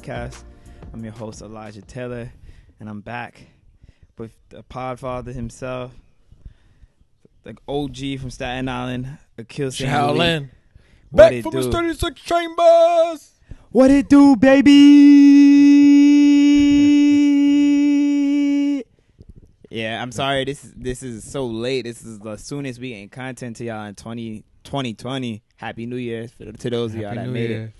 podcast. I'm your host Elijah Taylor, and I'm back with the Podfather himself, the OG from Staten Island, Akil. Shaolin. Back it from do? the 36 chambers. What it do, baby? yeah, I'm sorry. This is this is so late. This is the soonest we getting content to y'all in 20, 2020. Happy New Year for, to those of y'all that New made Year. it.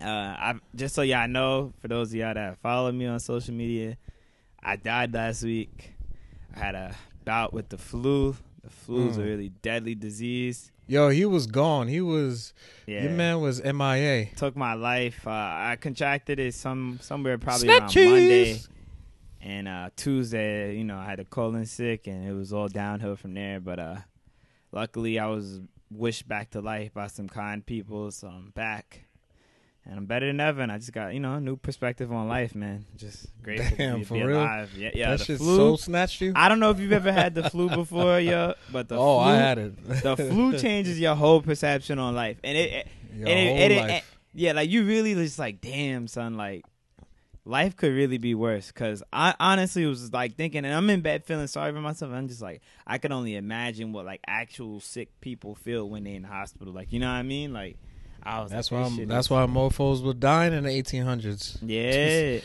Uh, I just so y'all know, for those of y'all that follow me on social media, I died last week. I had a bout with the flu. The flu is a Mm. really deadly disease. Yo, he was gone. He was. Yeah, Your man was MIA. took my life. Uh, I contracted it some somewhere probably Snap around Monday and uh, Tuesday. You know, I had a colon sick, and it was all downhill from there. But uh, luckily, I was wished back to life by some kind people, so I'm back. And I'm better than ever, and I just got you know a new perspective on life, man. Just grateful Damn, to be, for be real? alive. Yeah, yeah. that shit flu. soul snatched you. I don't know if you've ever had the flu before, yo, but the oh, flu, I had it. the flu changes your whole perception on life, and it, it Your and whole it- life. yeah, like you really just like, damn, son, like life could really be worse. Cause I honestly was like thinking, and I'm in bed feeling sorry for myself. I'm just like, I can only imagine what like actual sick people feel when they're in the hospital. Like, you know what I mean? Like, I was. that's like, why. I'm, that's why mofo's were dying in the 1800s. Yeah.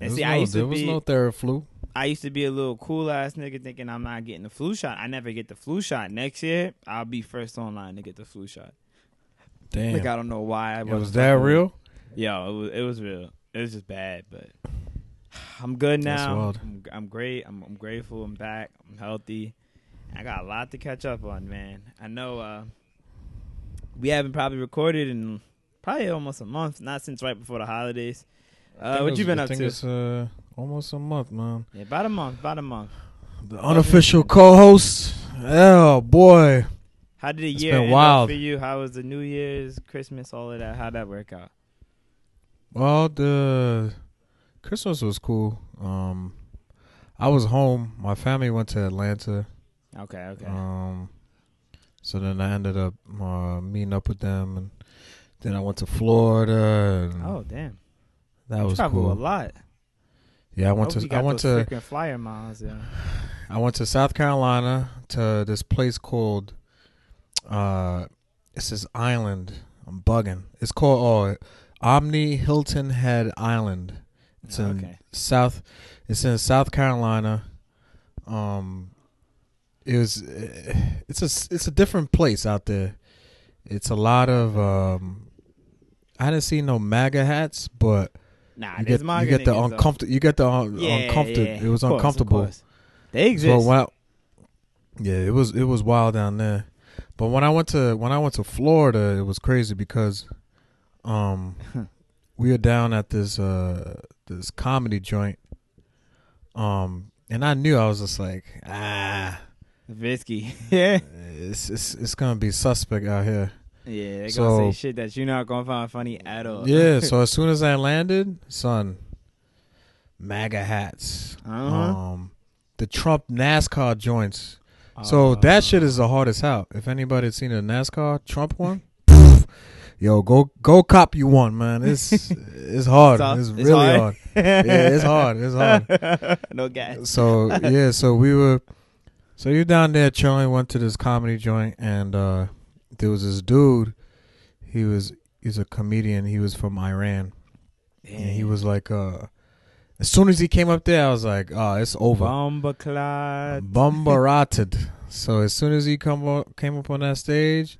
And see, no, I used there to was be, no Theraflu. I used to be a little cool ass nigga thinking I'm not getting the flu shot. I never get the flu shot. Next year, I'll be first online to get the flu shot. Damn. Like I don't know why. I wasn't was that real? Yo, it was it was real. It was just bad, but I'm good now. I'm, I'm great. I'm, I'm grateful. I'm back. I'm healthy. I got a lot to catch up on, man. I know uh, we haven't probably recorded in probably almost a month, not since right before the holidays. Uh, what you been I up think to? It's uh, almost a month, man. Yeah, about a month. About a month. The unofficial co-host. Oh boy, How did the It's year been end wild. for you? How was the New Year's, Christmas, all of that? How'd that work out? Well, the Christmas was cool. Um, I was home. My family went to Atlanta. Okay, okay. Um, so then I ended up uh, meeting up with them, and then I went to Florida. And oh, damn. that You was travel a lot. Yeah, I went to I went to flyer miles. Yeah. I went to South Carolina to this place called uh, it's this island. I'm bugging. It's called oh, Omni Hilton Head Island. It's Oh, in okay. South. It's in South Carolina. Um, it was. It's a. It's a different place out there. It's a lot of. Um, I didn't see no MAGA hats, but Nah, you get you get the uncomfortable. You get the un- Yeah, uncomfortable. yeah, It was course, uncomfortable. They exist. When I, yeah, it was it was wild down there. But when I went to when I went to Florida, it was crazy because, um, we were down at this uh this comedy joint, um, and I knew I was just like ah, Visky. yeah. it's it's it's gonna be suspect out here. Yeah, they So- gonna say shit that you're not gonna find funny at all. Yeah. So as soon as I landed, son, MAGA hats, Uh-huh. um, the Trump NASCAR joints. So Uh, that shit is the hardest out. If anybody had seen a NASCAR Trump one, yo, go go cop you one, man. It's it's hard. It's, It's really hard. hard. Yeah, it's hard. It's hard. no gas. So yeah, so we were, so you're down there chilling. Went to this comedy joint, and uh there was this dude. He was he's a comedian. He was from Iran, and he was like, uh as soon as he came up there, I was like, oh, it's over. Bomba clot. Bombarated. So as soon as he come up, came up on that stage,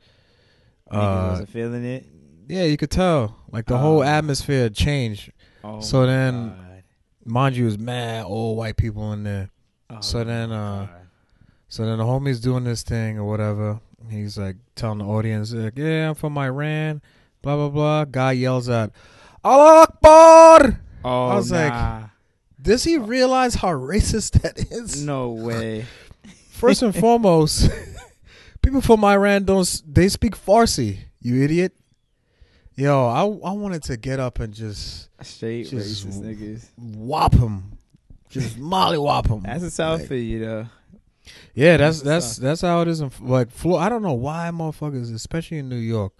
uh, wasn't feeling it. yeah, you could tell like the Oh. whole atmosphere had changed. Oh so then- God. Mind you, it was mad old white people in there. Oh so then, uh, God. So then the homie's doing this thing or whatever. He's like telling the audience, like, "Yeah, I'm from Iran." Blah blah blah. Guy yells out, "Allah Akbar!" oh, I was like, nah. Does he realize how racist that is? no way. First and foremost, people from Iran don't they speak Farsi? You idiot. Yo, I I wanted to get up and just Straight Just- racist niggas. whop him, just mollywop him. That's a South Like, for you though. Yeah, that's That's that's how it is. In, like Florida, I don't know why motherfuckers, especially in New York.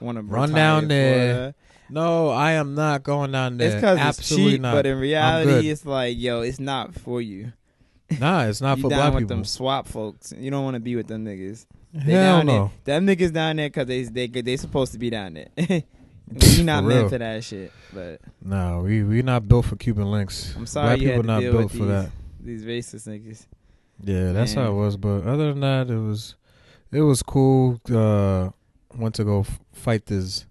Want to Run down there. no, I am not going down there. It's because it's Absolutely cheap, not. but in reality, it's like, yo, it's not for you. nah, it's not you for down black with people. them swap folks. You don't want to be with them niggas. They Hell down no. there. Them niggas down there because they they they supposed to be down there. we not For meant real. for that shit. But No, we we not built for Cuban links. I'm sorry Black people not built for these, that. these racist niggas. Yeah, that's how it was. But other than that, it was it was cool. Uh, went to go f- fight this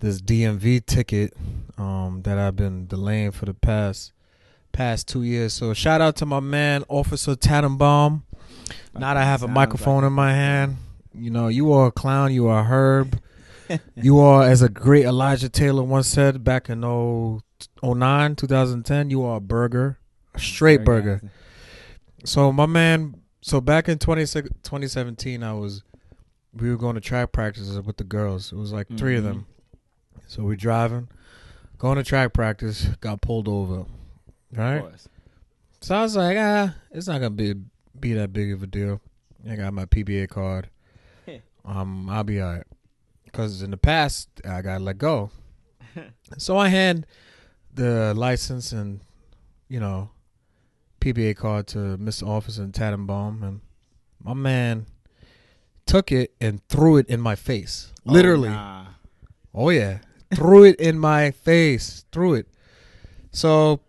this DMV ticket um, that I've been delaying for the past past two years. So shout out to my man Officer Tannenbaum. Now that I have a microphone like in my hand, you know you are a clown. You are a herb. you are, as a great Elijah Taylor once said back in 0, 09, 2010, you are a burger, a straight burger. So my man, so back in 20, 2017, I was, we were going to track practices with the girls. It was like 3 of Mhm. them. So we're driving, going to track practice, got pulled over, right? So I was like, ah, it's not gonna be be that big of a deal. I got my PBA card. um, I'll be alright. Cause in the past I got let go. so I hand the license and you know PBA card to Mr. Officer Tannenbaum, and my man took it and threw it in my face. Oh, Literally. Oh, nah. Oh yeah, threw it in my face, threw it. So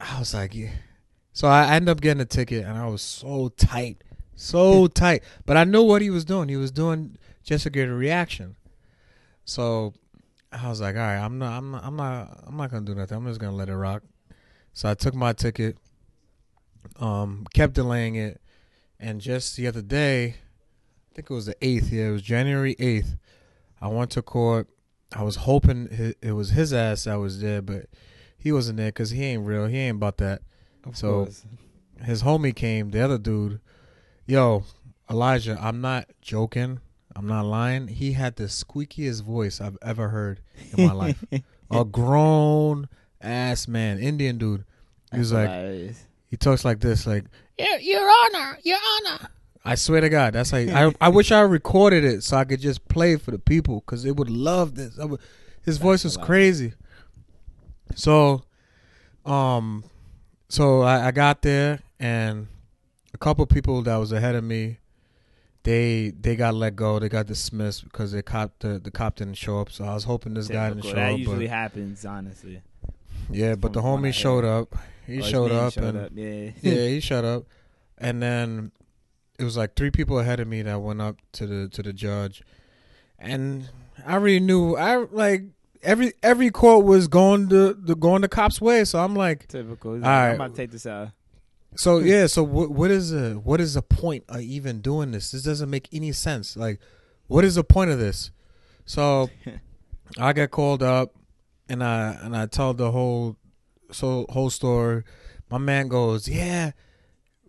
I was like, yeah. So I ended up getting a ticket, and I was so tight, so tight. But I knew what he was doing. He was doing just to get a reaction. So I was like, all right, I'm not, I'm not, I'm not, I'm not gonna do nothing. I'm just gonna let it rock. So I took my ticket, um, kept delaying it, and just the other day, I think it was the eighth. Yeah, it was January eighth. I went to court. I was hoping it was his ass that was there, but he wasn't there because he ain't real. He ain't about that. Of So- course. His homie came, the other dude. Yo, Elijah, I'm not joking. I'm not lying. He had the squeakiest voice I've ever heard in my life. A grown ass man, Indian dude. He was That's like, hilarious. He talks like this, like, Your, Your Honor, Your Honor. I swear to God, that's like I I wish I recorded it so I could just play it for the people because they would love this. Would, his voice was crazy. So, um, so I, I got there and a couple people that was ahead of me, they they got let go. They got dismissed because the cop the, the cop didn't show up. So I was hoping this guy didn't show that up. That usually But, happens, honestly. yeah, but the from what I homie showed up. He Oh, showed up showed and up, Yeah. yeah, he showed up. And then it was like three people ahead of me that went up to the to the judge, and I already knew. I like every every court was going the the going the cops' way. So I'm like, Typical. All right. I'm about to take this out. so yeah. So what what is the what is the point of even doing this? This doesn't make any sense. Like, what is the point of this? So I got called up, and I and I told the whole so whole story. My man goes, yeah,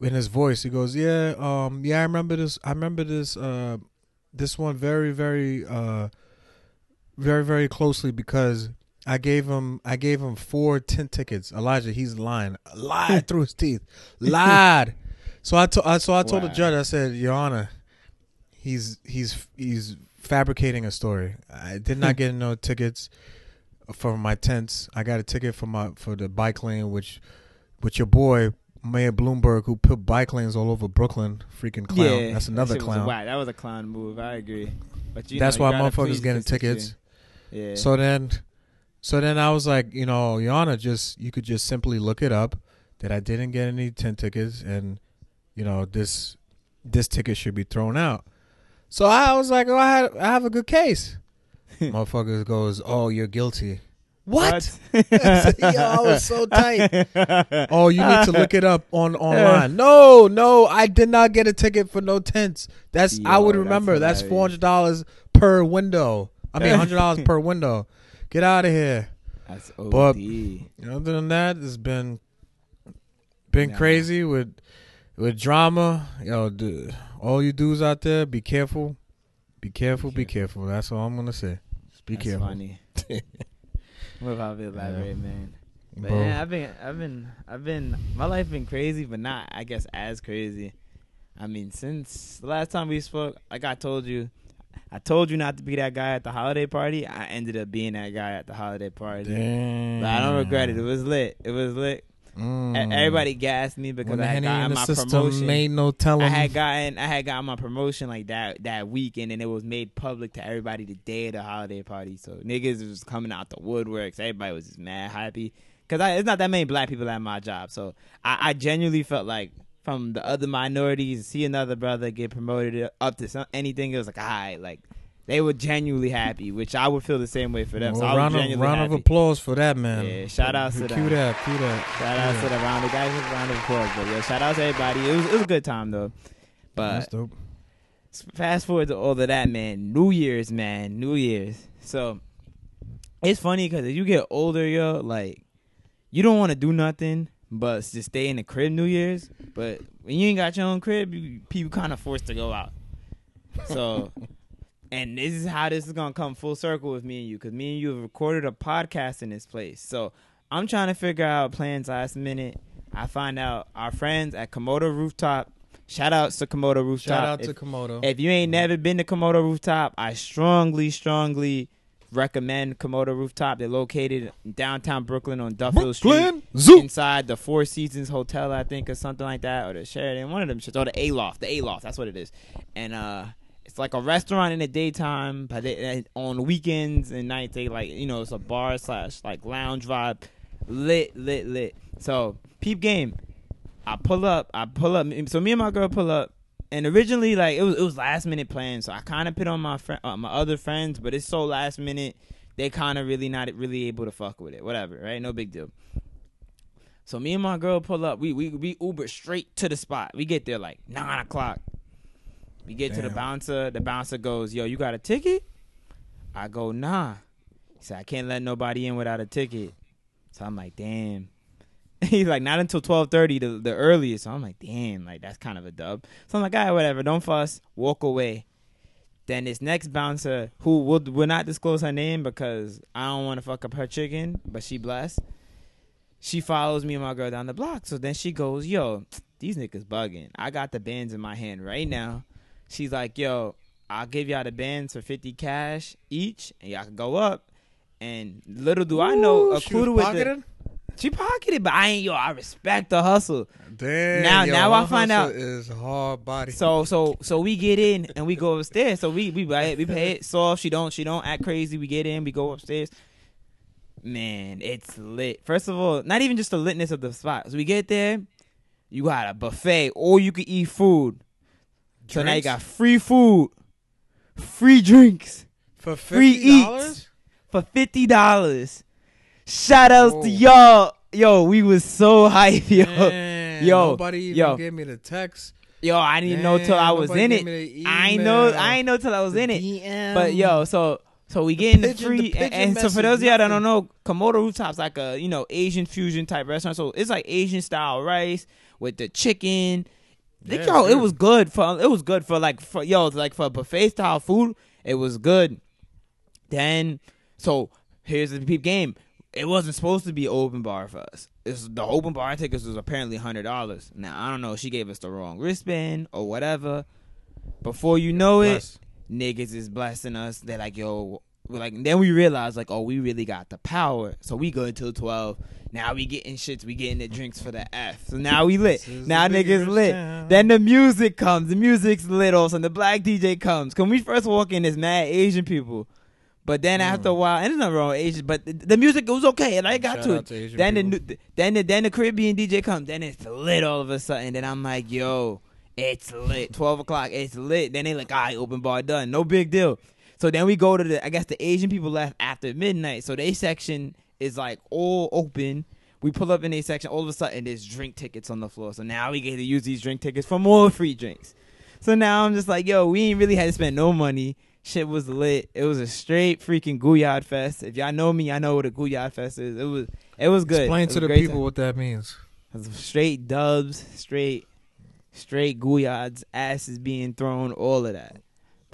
in his voice, he goes, yeah, um, yeah, I remember this. I remember this. Uh, this one very, very, uh, very, very closely because I gave him, I gave him four tent tickets. Elijah, he's lying, lied through his teeth, lied. So I, to, I so I told the judge, I said, Your Honor, he's he's he's fabricating a story. I did not get no tickets for my tents. I got a ticket for my for the bike lane, which which your boy Mayor Bloomberg, who put bike lanes all over Brooklyn, freaking clown. Yeah, That's another was a clown. whack. That was a clown move. I agree. But you That's know, why motherfuckers getting tickets. Yeah. So then, so then I was like, you know, Yana, just you could just simply look it up that I didn't get any tent tickets, and you know this this ticket should be thrown out. So I was like, oh, I, had, I have a good case. Motherfuckers goes, oh, you're guilty. What? Yo, I was so tight. Oh, you need to look it up on online. No, no, I did not get a ticket for no tents. That's I would remember. That's four hilarious. hundred dollars per window. I mean, hundred dollars per window. Get out of here. That's OD. But- Other than that, it's been been Nah. crazy with with drama. Yo, the, all you dudes out there, be careful. Be careful. Be careful. That's all I'm gonna say. Be That's careful. funny. what about to elaborate, man? But Bro. yeah, I've been, I've been, I've been. My life been crazy, but not, I guess, as crazy. I mean, since the last time we spoke, like I told you, I told you not to be that guy at the holiday party. I ended up being that guy at the holiday party. Damn. But I don't regret it. It was lit. It was lit. Mm. Everybody gassed me because when I had gotten my promotion. ain't no telling. I had gotten I had gotten my promotion like that that week, and then it was made public to everybody the day of the holiday party. So niggas was coming out the woodworks. Everybody was just mad happy because it's not that many black people at my job. So I, I genuinely felt like from the other minorities, see another brother get promoted up to some, anything, it was like, all right, like they were genuinely happy, which I would feel the same way for them. Well, so I round of, genuinely round happy. of applause for that man. Yeah, shout out to Cue that. Cue that. Shout out Yeah. to the round of guys, round of applause. But yeah, shout out to everybody. It was it was a good time though. But That's dope. fast forward to all of that, man. New Year's, man. New Year's. So it's funny because as you get older, yo, like you don't want to do nothing but just stay in the crib New Year's. But when you ain't got your own crib, you, people kind of forced to go out. So, and this is how this is gonna come full circle with me and you, because me and you have recorded a podcast in this place. So I'm trying to figure out plans last minute. I find out our friends at Komodo Rooftop. Shout outs to Komodo Rooftop. Shout out If- to Komodo. if you ain't never been to Komodo Rooftop, I strongly, strongly recommend Komodo Rooftop. They're located in downtown Brooklyn on Duffield Brooklyn Street, Zoo. inside the Four Seasons Hotel, I think, or something like that, or the Sheraton, one of them shits, or the Aloft, the Aloft. That's what it is. And uh, it's like a restaurant in the daytime, but they, on weekends and nights, they like you know it's a bar slash like lounge vibe, lit, lit, lit. So peep game. I pull up. I pull up. So me and my girl pull up, and originally like it was it was last minute plans. So I kind of put on my friend, uh, my other friends, but it's so last minute. They kind of really not really able to fuck with it. Whatever, right? No big deal. So me and my girl pull up. We we we Uber straight to the spot. We get there like nine o'clock. We get to the bouncer. The bouncer goes, "Yo, you got a ticket?" I go, "Nah." He said, "I can't let nobody in without a ticket." So I'm like, "Damn." He's like, "Not until twelve thirty, the the earliest." So I'm like, "Damn, like that's kind of a dub." So I'm like, "All right, whatever. Don't fuss. Walk away." Then this next bouncer, who will will not disclose her name because I don't want to fuck up her chicken, but she blessed. She follows me and my girl down the block. So then she goes, "Yo, these niggas bugging. I got the bands in my hand right now." She's like, "Yo, I'll give y'all the bands for fifty cash each, and y'all can go up." And little do I know, Ooh, a was with the, pocketed? she pocketed, but I ain't yo. I respect the hustle. Damn. Now- now I find out- is hard body. So so so we get in and we go upstairs. So we we buy it, we pay it soft. She don't she don't act crazy. We get in, we go upstairs. Man, it's lit. First of all, not even just the litness of the spot. So we get there, you got a buffet, or you can eat food. So now you got free food, free drinks for free fifty dollars. for fifty dollars. Shout outs to y'all. Yo, we was so hype, yo. yo, nobody even yo. gave me the text. Yo, I didn't know till I was in it. I ain't know. I ain't know till I was the in it. DM. But yo, so so we getting the pigeon- free, the and, and so for those of y'all that don't know, Komodo Rooftop's like a you know Asian fusion type restaurant. So it's like Asian style rice with the chicken. Yeah, yo, it was good for it was good for like for yo like for buffet style food. It was good. Then so here's the peep game. It wasn't supposed to be open bar for us. It's, the open bar tickets was apparently hundred dollars. Now I don't know. She gave us the wrong wristband or whatever. Before you know it, Bless. niggas is blessing us. They're like, yo, like, then we realize like, oh, we really got the power. So we good till twelve. Now we getting shits. We getting the drinks for the F. So now we lit. Now the niggas lit. town. Then the music comes. The music's lit. All of a sudden, the black DJ comes. Can we first walk in, there's mad Asian people. But then after a while, and there's nothing wrong with Asian, but the, the music was okay, and I got to it. to then the people. new- then the then the Caribbean DJ comes. Then it's lit all of a sudden. Then I'm like, yo, it's lit. Twelve o'clock, it's lit. Then they like, all right, open bar done. No big deal. So then we go to the. I guess the Asian people left after midnight. So they section is like all open. We pull up in a section. All of a sudden, there's drink tickets on the floor. So now we get to use these drink tickets for more free drinks. So now I'm just like, yo, we ain't really had to spend no money. Shit was lit. It was a straight freaking Guyard fest. If y'all know me, I know what a Guyard fest is. It was it was good. Explain was to the people time. what that means. Straight dubs, straight straight Guyards, asses being thrown, all of that.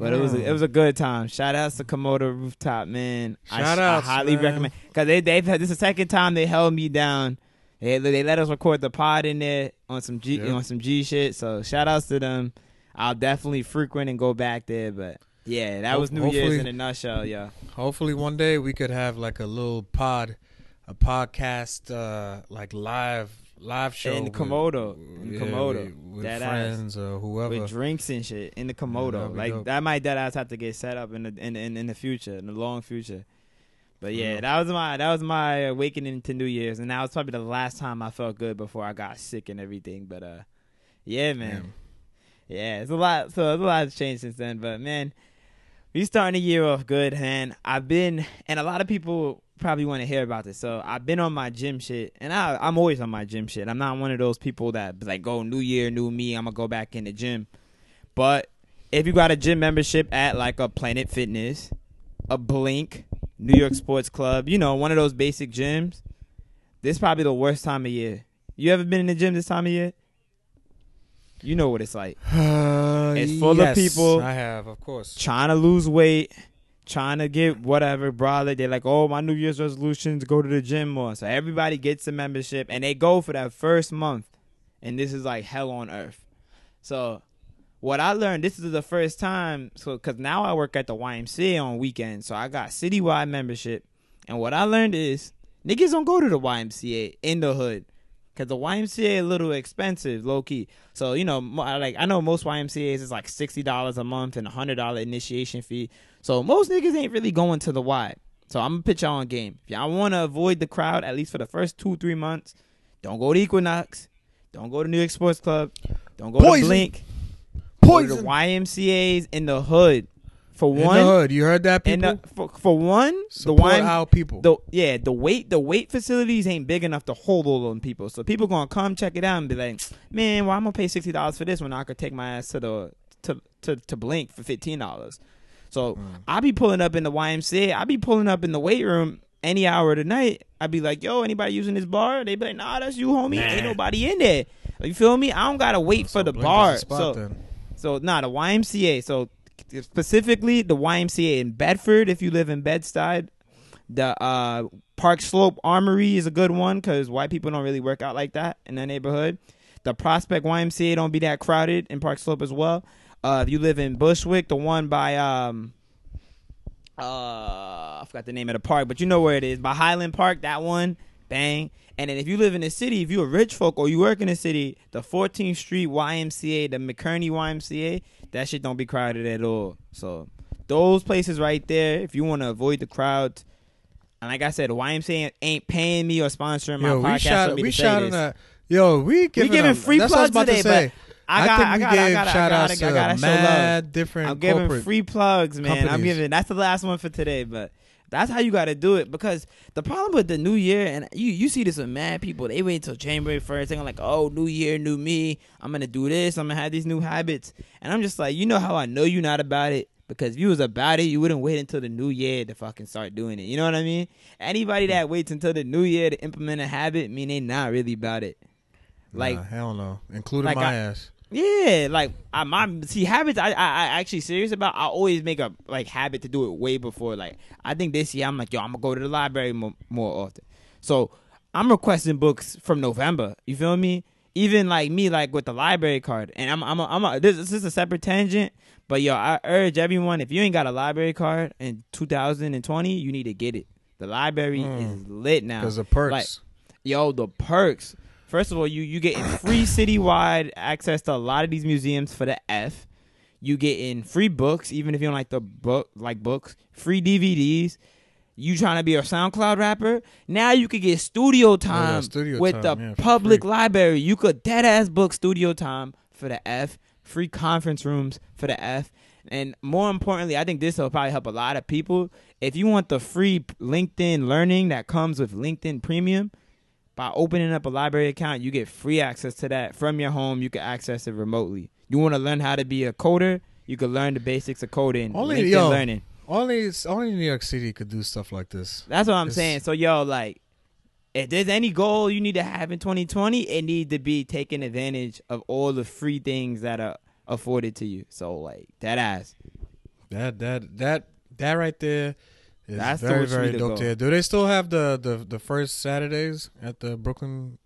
But it was a, it was a good time. Shout outs to Komodo Rooftop, man. I, Shout I outs, highly man. recommend because they they've had this is the second time they held me down. They they let us record the pod in there on some G Yeah. on some G shit. So shout outs to them. I'll definitely frequent and go back there. But Yeah, that Ho- was New Year's in a nutshell. Yeah. Hopefully, one day we could have like a little pod, a podcast, uh, like live live show In with- Komodo. In yeah, Komodo. with, with Dead ass. friends or whoever. with drinks and shit in the Komodo. be like dope. that might dead ass have to get set up in the in in, in the future, in the long future. But yeah, Yeah. that was my that was my awakening to New Year's, and that was probably the last time I felt good before I got sick and everything. But uh, yeah, man, yeah, it's a lot. So it's a lot has changed since then. But man, we starting the year off good, man. I've been, and a lot of people probably want to hear about this. So I've been on my gym shit, and I, I'm always on my gym shit. I'm not one of those people that like, "Go New Year, new me." I'm gonna go back in the gym. But if you got a gym membership at like a Planet Fitness, a Blink, New York Sports Club, you know, one of those basic gyms, this is probably the worst time of year. You ever been in the gym this time of year? You know what it's like. Uh, It's full of people. I have, of course. Trying to lose weight, trying to get whatever, brother. They're like, oh, my New Year's resolution is go to the gym more. So everybody gets a membership and they go for that first month. And this is like hell on earth. So what I learned, this is the first time. So, because now I work at the YMCA on weekends. So I got citywide membership. And what I learned is niggas don't go to the YMCA in the hood. Cause the YMCA a little expensive, low key. So you know, like I know most YMCA's is like sixty dollars a month and a hundred dollar initiation fee. So most niggas ain't really going to the Y. So I'm gonna pitch y'all on game. If y'all want to avoid the crowd at least for the first two three months, don't go to Equinox, don't go to New York Sports Club, don't go Poison. to Blink, go to the YMCA's in the hood. For one, in the hood. You heard that, people? the, for, for one, the Support YM, our people. the yeah, the weight the weight facilities ain't big enough to hold all them people. So people gonna come check it out and be like, man, why I'm gonna pay sixty dollars for this when I could take my ass to the to to, to Blink for fifteen dollars. So Mm. I be pulling up in the YMCA. I be pulling up in the weight room any hour of the night. I'd be like, yo, anybody using this bar? They be like, nah, that's you, homie. Ain't nobody in there. You feel me? I don't gotta wait So for the bar. spot So then. so nah, the YMCA. So specifically the YMCA in Bedford, if you live in Bed-Stuy. The uh, Park Slope Armory is a good one because white people don't really work out like that in their neighborhood. The Prospect YMCA don't be that crowded in Park Slope as well. Uh, if you live in Bushwick, the one by um, uh, I forgot the name of the park, but you know where it is by Highland Park. That one, bang. And then if you live in the city, if you're a rich folk or you work in the city, the 14th Street YMCA, the McBurney YMCA, that shit don't be crowded at all. So those places right there, if you want to avoid the crowds. And like I said, YMCA ain't paying me or sponsoring my Yo, podcast we shot. We shot this. a. Yo, we giving, giving them- free that's what I was plugs about to today, say. I got, I got, I got, I shout got, I to got to show love. mad different I'm giving free plugs, man. I'm giving. That's the last one for today, but that's how you got to do it because the problem with the new year, and you you see this with mad people. They wait until January first. They're like, oh, new year, new me. I'm gonna do this. I'm gonna have these new habits, and I'm just like, you know how I know you're not about it. Because if you was about it, you wouldn't wait until the new year to fucking start doing it. You know what I mean? Anybody that waits until the new year to implement a habit, mean they not really about it. Like nah, hell no, including like my I- ass. Yeah, like I my see habits. I, I I actually serious about. I always make a like habit to do it way before. Like I think this year I'm like yo, I'm gonna go to the library more, more often. So I'm requesting books from November. You feel me? Even like me, like with the library card, and I'm I'm a, I'm a, this, this is a separate tangent. But yo, I urge everyone if you ain't got a library card in 2020, you need to get it. The library Mm. is lit now Because of perks. like- yo, the perks. First of all, you you getting free citywide access to a lot of these museums for the F. You getting free books, even if you don't like the book like books. Free DVDs. You trying to be a SoundCloud rapper? Now you could get studio oh, time studio with time, the yeah, public free. library. You could dead ass book studio time for the F. Free conference rooms for the F. And more importantly, I think this will probably help a lot of people. If you want the free LinkedIn learning that comes with LinkedIn Premium, by opening up a library account, you get free access to that from your home. You can access it remotely. You want to learn how to be a coder? You can learn the basics of coding. Only- LinkedIn yo. learning. only only New York City could do stuff like this. That's what I'm It's- saying. So yo, like, if there's any goal you need to have in 2020, it need to be taking advantage of all the free things that are afforded to you. So like that ass. That that that that right there That's very very to dope. go. To. Do they still have the, the the first Saturdays at the Brooklyn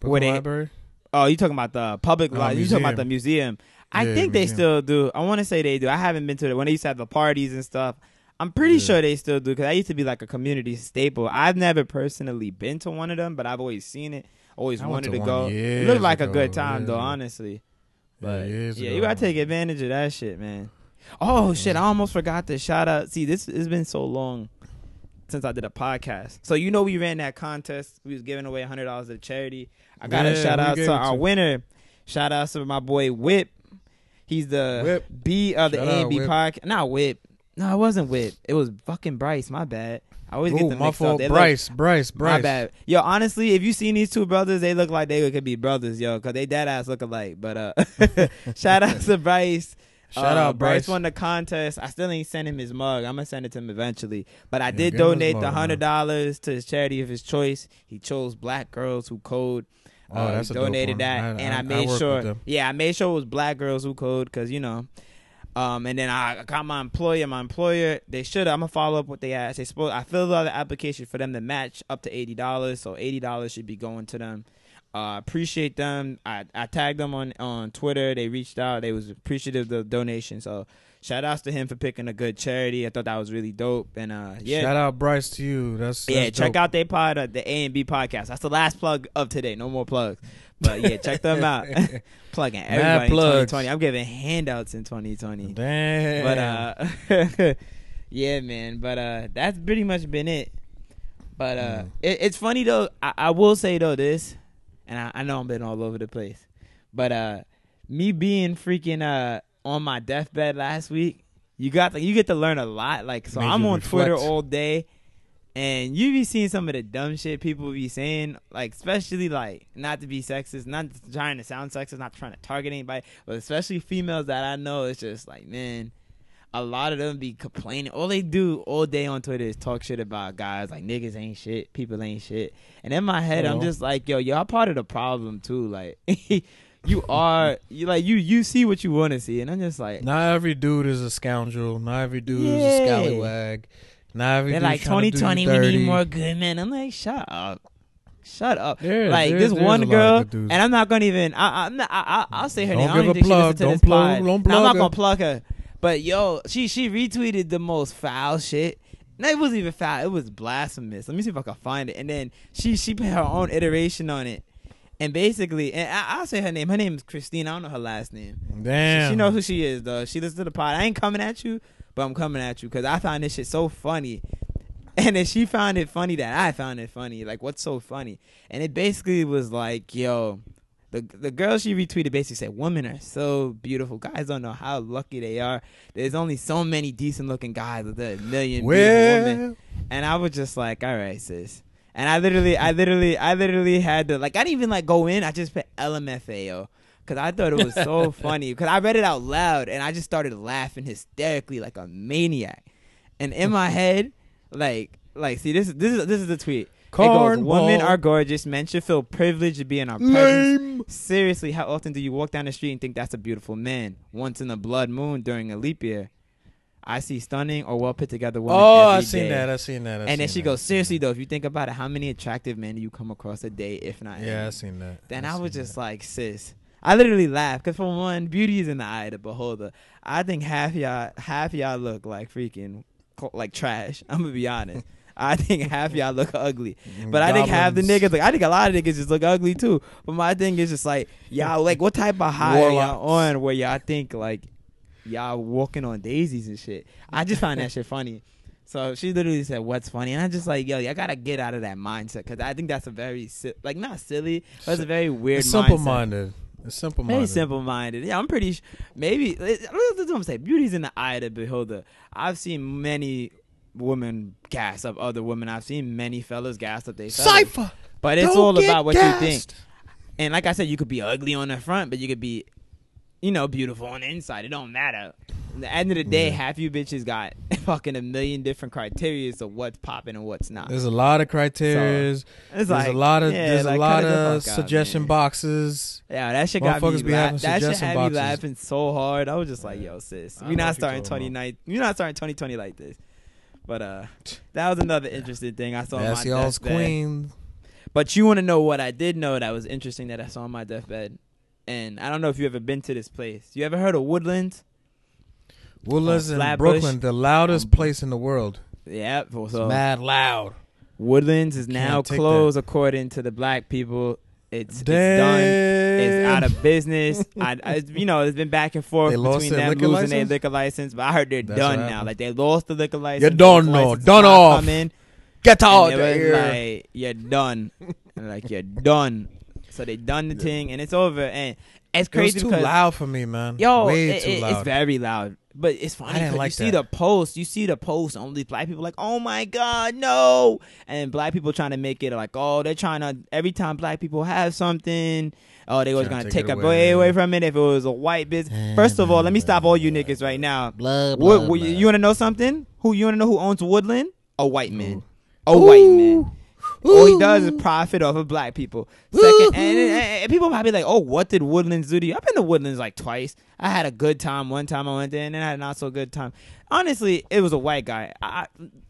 Brooklyn they- Library? Oh, you talking about the public Oh, li You talking about the museum? I Yeah, think they museum. still do. I want to say they do. I haven't been to it when they used to have the parties and stuff. I'm pretty Yeah. sure they still do because that used to be like a community staple. I've never personally been to one of them, but I've always seen it. Always I wanted to to go. It looked like a good time though, honestly. But yeah, years you gotta take advantage of that shit, man. Oh shit! I almost forgot to shout out. See, this has been so long since I did a podcast. So you know we ran that contest. We was giving away hundred dollars to charity. I gotta Yeah, shout out to our to- winner. Shout out to my boy Whip. He's the Whip. B of the A and B podcast. Not Whip. No, it wasn't Whip. It was fucking Bryce. My bad. I always get Ooh, them my mixed up. They look- Bryce, Bryce, Bryce. my bad. Yo, honestly, if you seen these two brothers, they look like they could be brothers, yo, because they dead ass look alike. But uh, shout out to Bryce. Shout Uh, out Bryce. won the contest. I still ain't sent him his mug. I'm gonna send it to him eventually. But I did donate mug, the hundred dollars to his charity of his choice. He chose Black Girls Who Code. Oh, Uh, that's he a dope donated that, I- and I- I, I made with sure. Yeah, I made sure it was Black Girls Who Code because you know. Um, and then I got my employer. My employer, they should. I'm gonna follow up what they asked. They supposed I filled out the application for them to match up to eighty dollars. So eighty dollars should be going to them. Uh, appreciate them. I, I tagged them on on Twitter. They reached out. They was appreciative of the donation. So shout outs to him for picking a good charity. I thought that was really dope. And uh, yeah, Shout out Bryce to you. That's, yeah, that's check dope. out their pod, uh, the A and B podcast. That's the last plug of today. No more plugs. But yeah, check them out. Plugging everybody in plugs. 2020. I'm giving handouts in 2020. Damn. But uh, yeah, man. But uh, that's pretty much been it. But uh, Mm. it, it's funny though. I, I will say though this, and I, I know I'm been all over the place, but uh, me being freaking uh on my deathbed last week, you got to, you get to learn a lot. Like so, Made I'm on Twitter all day. And you be seeing some of the dumb shit people be saying, like especially like not to be sexist, not trying to sound sexist, not trying to target anybody, but especially females that I know. It's just like, man, a lot of them be complaining. All they do all day on Twitter is talk shit about guys like niggas ain't shit, people ain't shit. And in my head, I'm just like, yo, y'all part of the problem too. Like, you are, you like you you see what you want to see, and I'm just like, Not every dude is a scoundrel. Not every dude is a scallywag. Not every they're like trying to do 2020, we need more good men. I'm like, shut up. Shut up! Yeah, like there- this one girl, and I'm not gonna even. I, I'm not, I, I, I'll say her Don't name. I give don't a even think she plug. to Don't plug- pod. don't No, I'm not gonna plug her. But yo, she she retweeted the most foul shit. No, it wasn't even foul. It was blasphemous. Let me see if I can find it. And then she she put her own iteration on it. And basically, and I, I'll say her name. Her name is Christine. I don't know her last name. Damn. She knows who she is, though. She listens to the pod. I ain't coming at you, but I'm coming at you because I found this shit so funny. And then she found it funny that I found it funny. Like, what's so funny? And it basically was like, yo, the the girl she retweeted basically said, "Women are so beautiful. Guys don't know how lucky they are. There's only so many decent looking guys with a million beautiful women." And I was just like, all right, sis. And I literally, I literally, I literally had to like, I didn't even like go in. I just put LMFAO because I thought it was so funny. Because I read it out loud and I just started laughing hysterically like a maniac. And in my head, like, like, see, this is this is this is the tweet. It goes, Women are gorgeous. Men should feel privileged to be in our presence. lame. Seriously, how often do you walk down the street and think that's a beautiful man? Once in a blood moon during a leap year. I see stunning or well put together women. Oh, every I seen that. I've seen that. I and then she that. goes, seriously though, if you think about it, how many attractive men do you come across a day, if not? Yeah, I any? seen that. Then I I was just that. like, sis. I literally laughed because for one, beauty is in the eye of the beholder. I think half y'all, half y'all look like freaking like trash. I'm gonna be honest. I think half y'all look ugly, mm, but I think half the niggas, like I think a lot of niggas just look ugly too. But my thing is just like y'all, like what type of high are y'all on where y'all think like y'all walking on daisies and shit? I just find that shit funny. So she literally said, "What's funny?" And I just like, yo, y'all gotta get out of that mindset because I think that's a very si- like not silly, but it's a very weird, It's simple minded. Simple Very minded. simple minded. Yeah, I'm pretty. Sh- maybe let's what I'm saying. Beauty's in the eye of the beholder. I've seen many women gas up other women. I've seen many fellas gas up they fellas. Cipher. But it's Don't all about what you think. And like I said, you could be ugly on the front, but you could be, you know, beautiful on the inside. It don't matter. At the end of the day, Yeah. half you bitches got fucking a million different criteria of what's popping and what's not. There's a lot of criteria. It's there's like a lot of yeah, there's like, a lot cut it the of fuck out, suggestion man. boxes. Yeah, that shit got me. Motherfuckers be la- that shit had boxes. me laughing so hard. I was just like, "Yo, sis, I we not you're starting talking 2019. We're not starting 2020 like this." But uh, that was another interesting thing I saw. on That's my y'all's deathbed. queen. But you want to know what I did know that was interesting that I saw on my deathbed? and I don't know if you ever been to this place. You ever heard of Woodlands? Woodlands Uh, in. Brooklyn, the loudest Um, place in the world. Yeah. So It's mad loud. Woodlands is now closed according to the black people. It's, it's done. It's out of business. I, I, you know, it's been back and forth between them losing their liquor license, but I heard they're That's done now. Like they lost the liquor license. You the don't liquor know. Done off. coming, Get out there. was like, you're done. Like you're done. So they done the thing, and it's over. And it's It crazy too loud for me, man. Yo, Way it- too loud. it's very loud. But it's funny like you see the post. You see the post on these black people like, oh my god, no, and black people trying to make it like, oh, they're trying to every time black people have something, oh, they was gonna to take take away away. away from it if it was a white business. First of all, let me stop all you niggas right now. blah, What, what- you want to know something? Who you want to know who owns Woodland? A white man. A white man. All he does is profit off of black people. Second, and, and- people probably like, oh, what did Woodlands do to you? I've been to Woodlands like twice. I had a good time one time I went there, and then I had a not so good time. Honestly, it was a white guy. I,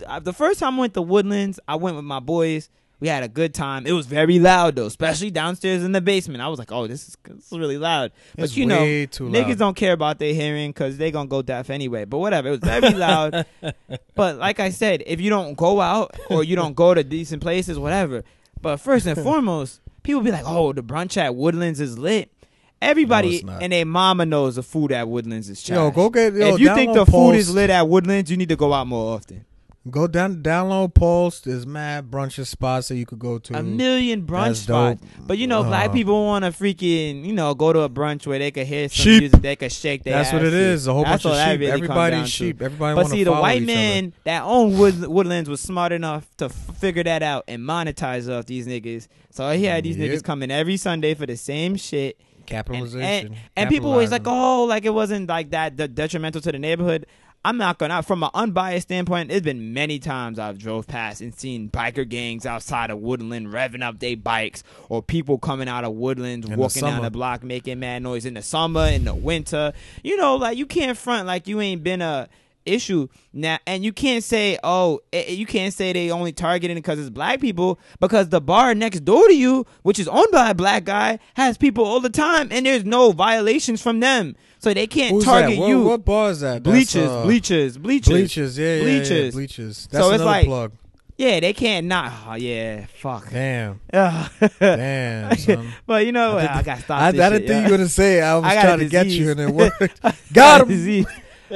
I, the first time I went to Woodlands, I went with my boys. We had a good time. It was very loud though, especially downstairs in the basement. I was like, oh, this is, this is really loud. But It's you know, niggas loud. don't care about their hearing because they gonna go deaf anyway. But whatever, it was very loud. But like I said, if you don't go out or you don't go to decent places, whatever. But first and foremost, people be like, "Oh, the brunch at Woodlands is lit." Everybody not. and their mama knows the food at Woodlands is trash. Yo, go get. Yo, if you think the food is lit at Woodlands, you need to go out more often. Go down, download Pulse. There's mad brunch spots that you could go to. A million brunch spots. But you know, black Uh, people want to freaking, you know, go to a brunch where they could hear some Sheep. music, they could shake their That's what it to. is. A whole That's bunch of sheep. really Everybody's to. sheep. Everybody But see, the white man that owned Wood- Woodlands was smart enough to f- figure that out and monetize off these niggas. So he had these Yep. niggas coming every Sunday for the same shit. other. And, Capitalization. and, and people always like, oh, like it wasn't like that detrimental to the neighborhood. I'm not gonna. From an unbiased standpoint, there's been many times I've drove past and seen biker gangs outside of Woodland revving up their bikes, or people coming out of Woodlands In the walking down the block making mad noise in the summer, in the winter. You know, like you can't front like you ain't been a issue now, and you can't say, oh, eh, eh, you can't say they only targeting because it's black people because the bar next door to you, which is owned by a black guy, has people all the time, and there's no violations from them, so they can't Who's target? What, you. What bar is that? Bleachers, uh, bleachers, bleachers, Bleachers. Yeah, yeah, yeah, Bleachers. bleachers. That's So it's like- plug. Yeah, they can't not. Oh, yeah, fuck. Damn. Damn. Son. but you know, I I, got stopped. I, I didn't shit, think yeah. you were gonna say. I was I trying to get you, and it worked. Got Got him.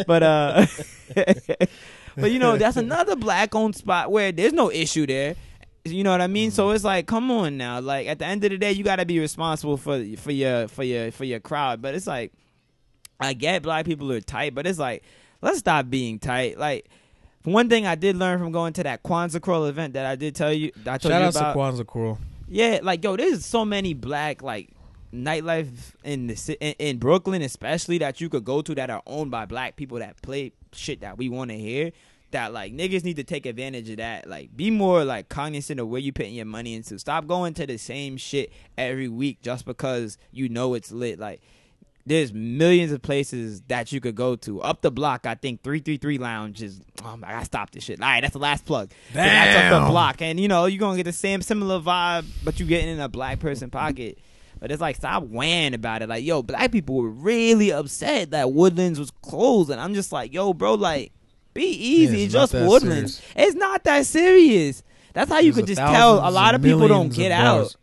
But uh, but you know that's another black owned spot where there's no issue there. You know what I mean? So Mm. it's like, come on now. Like at the end of the day, you got to be responsible for for your for your for your crowd. But it's like, I get black people are tight, but it's like, let's stop being tight. Like. One thing I did learn from going to that Kwanzaa Crawl event that I did tell you, I told Shout you out about. to Kwanzaa Crew. Yeah, like yo, there's so many black like nightlife in the in, in Brooklyn, especially that you could go to that are owned by black people that play shit that we want to hear. That like niggas need to take advantage of that. Like, be more like cognizant of where you putting your money into. Stop going to the same shit every week just because you know it's lit. Like, there's millions of places that you could go to. Up the block, I think 333 Lounge is. Oh my, I stopped this shit. All right, that's the last plug. But That's up the block, and you know you're gonna get the same similar vibe, but you getting in a black person pocket. But it's like stop weighing about it. Like yo, black people were really upset that Woodlands was closed, and I'm just like yo, bro, like be easy. it's it's just Woodlands. serious. It's not that serious. That's how you could just tell a lot of people don't get out.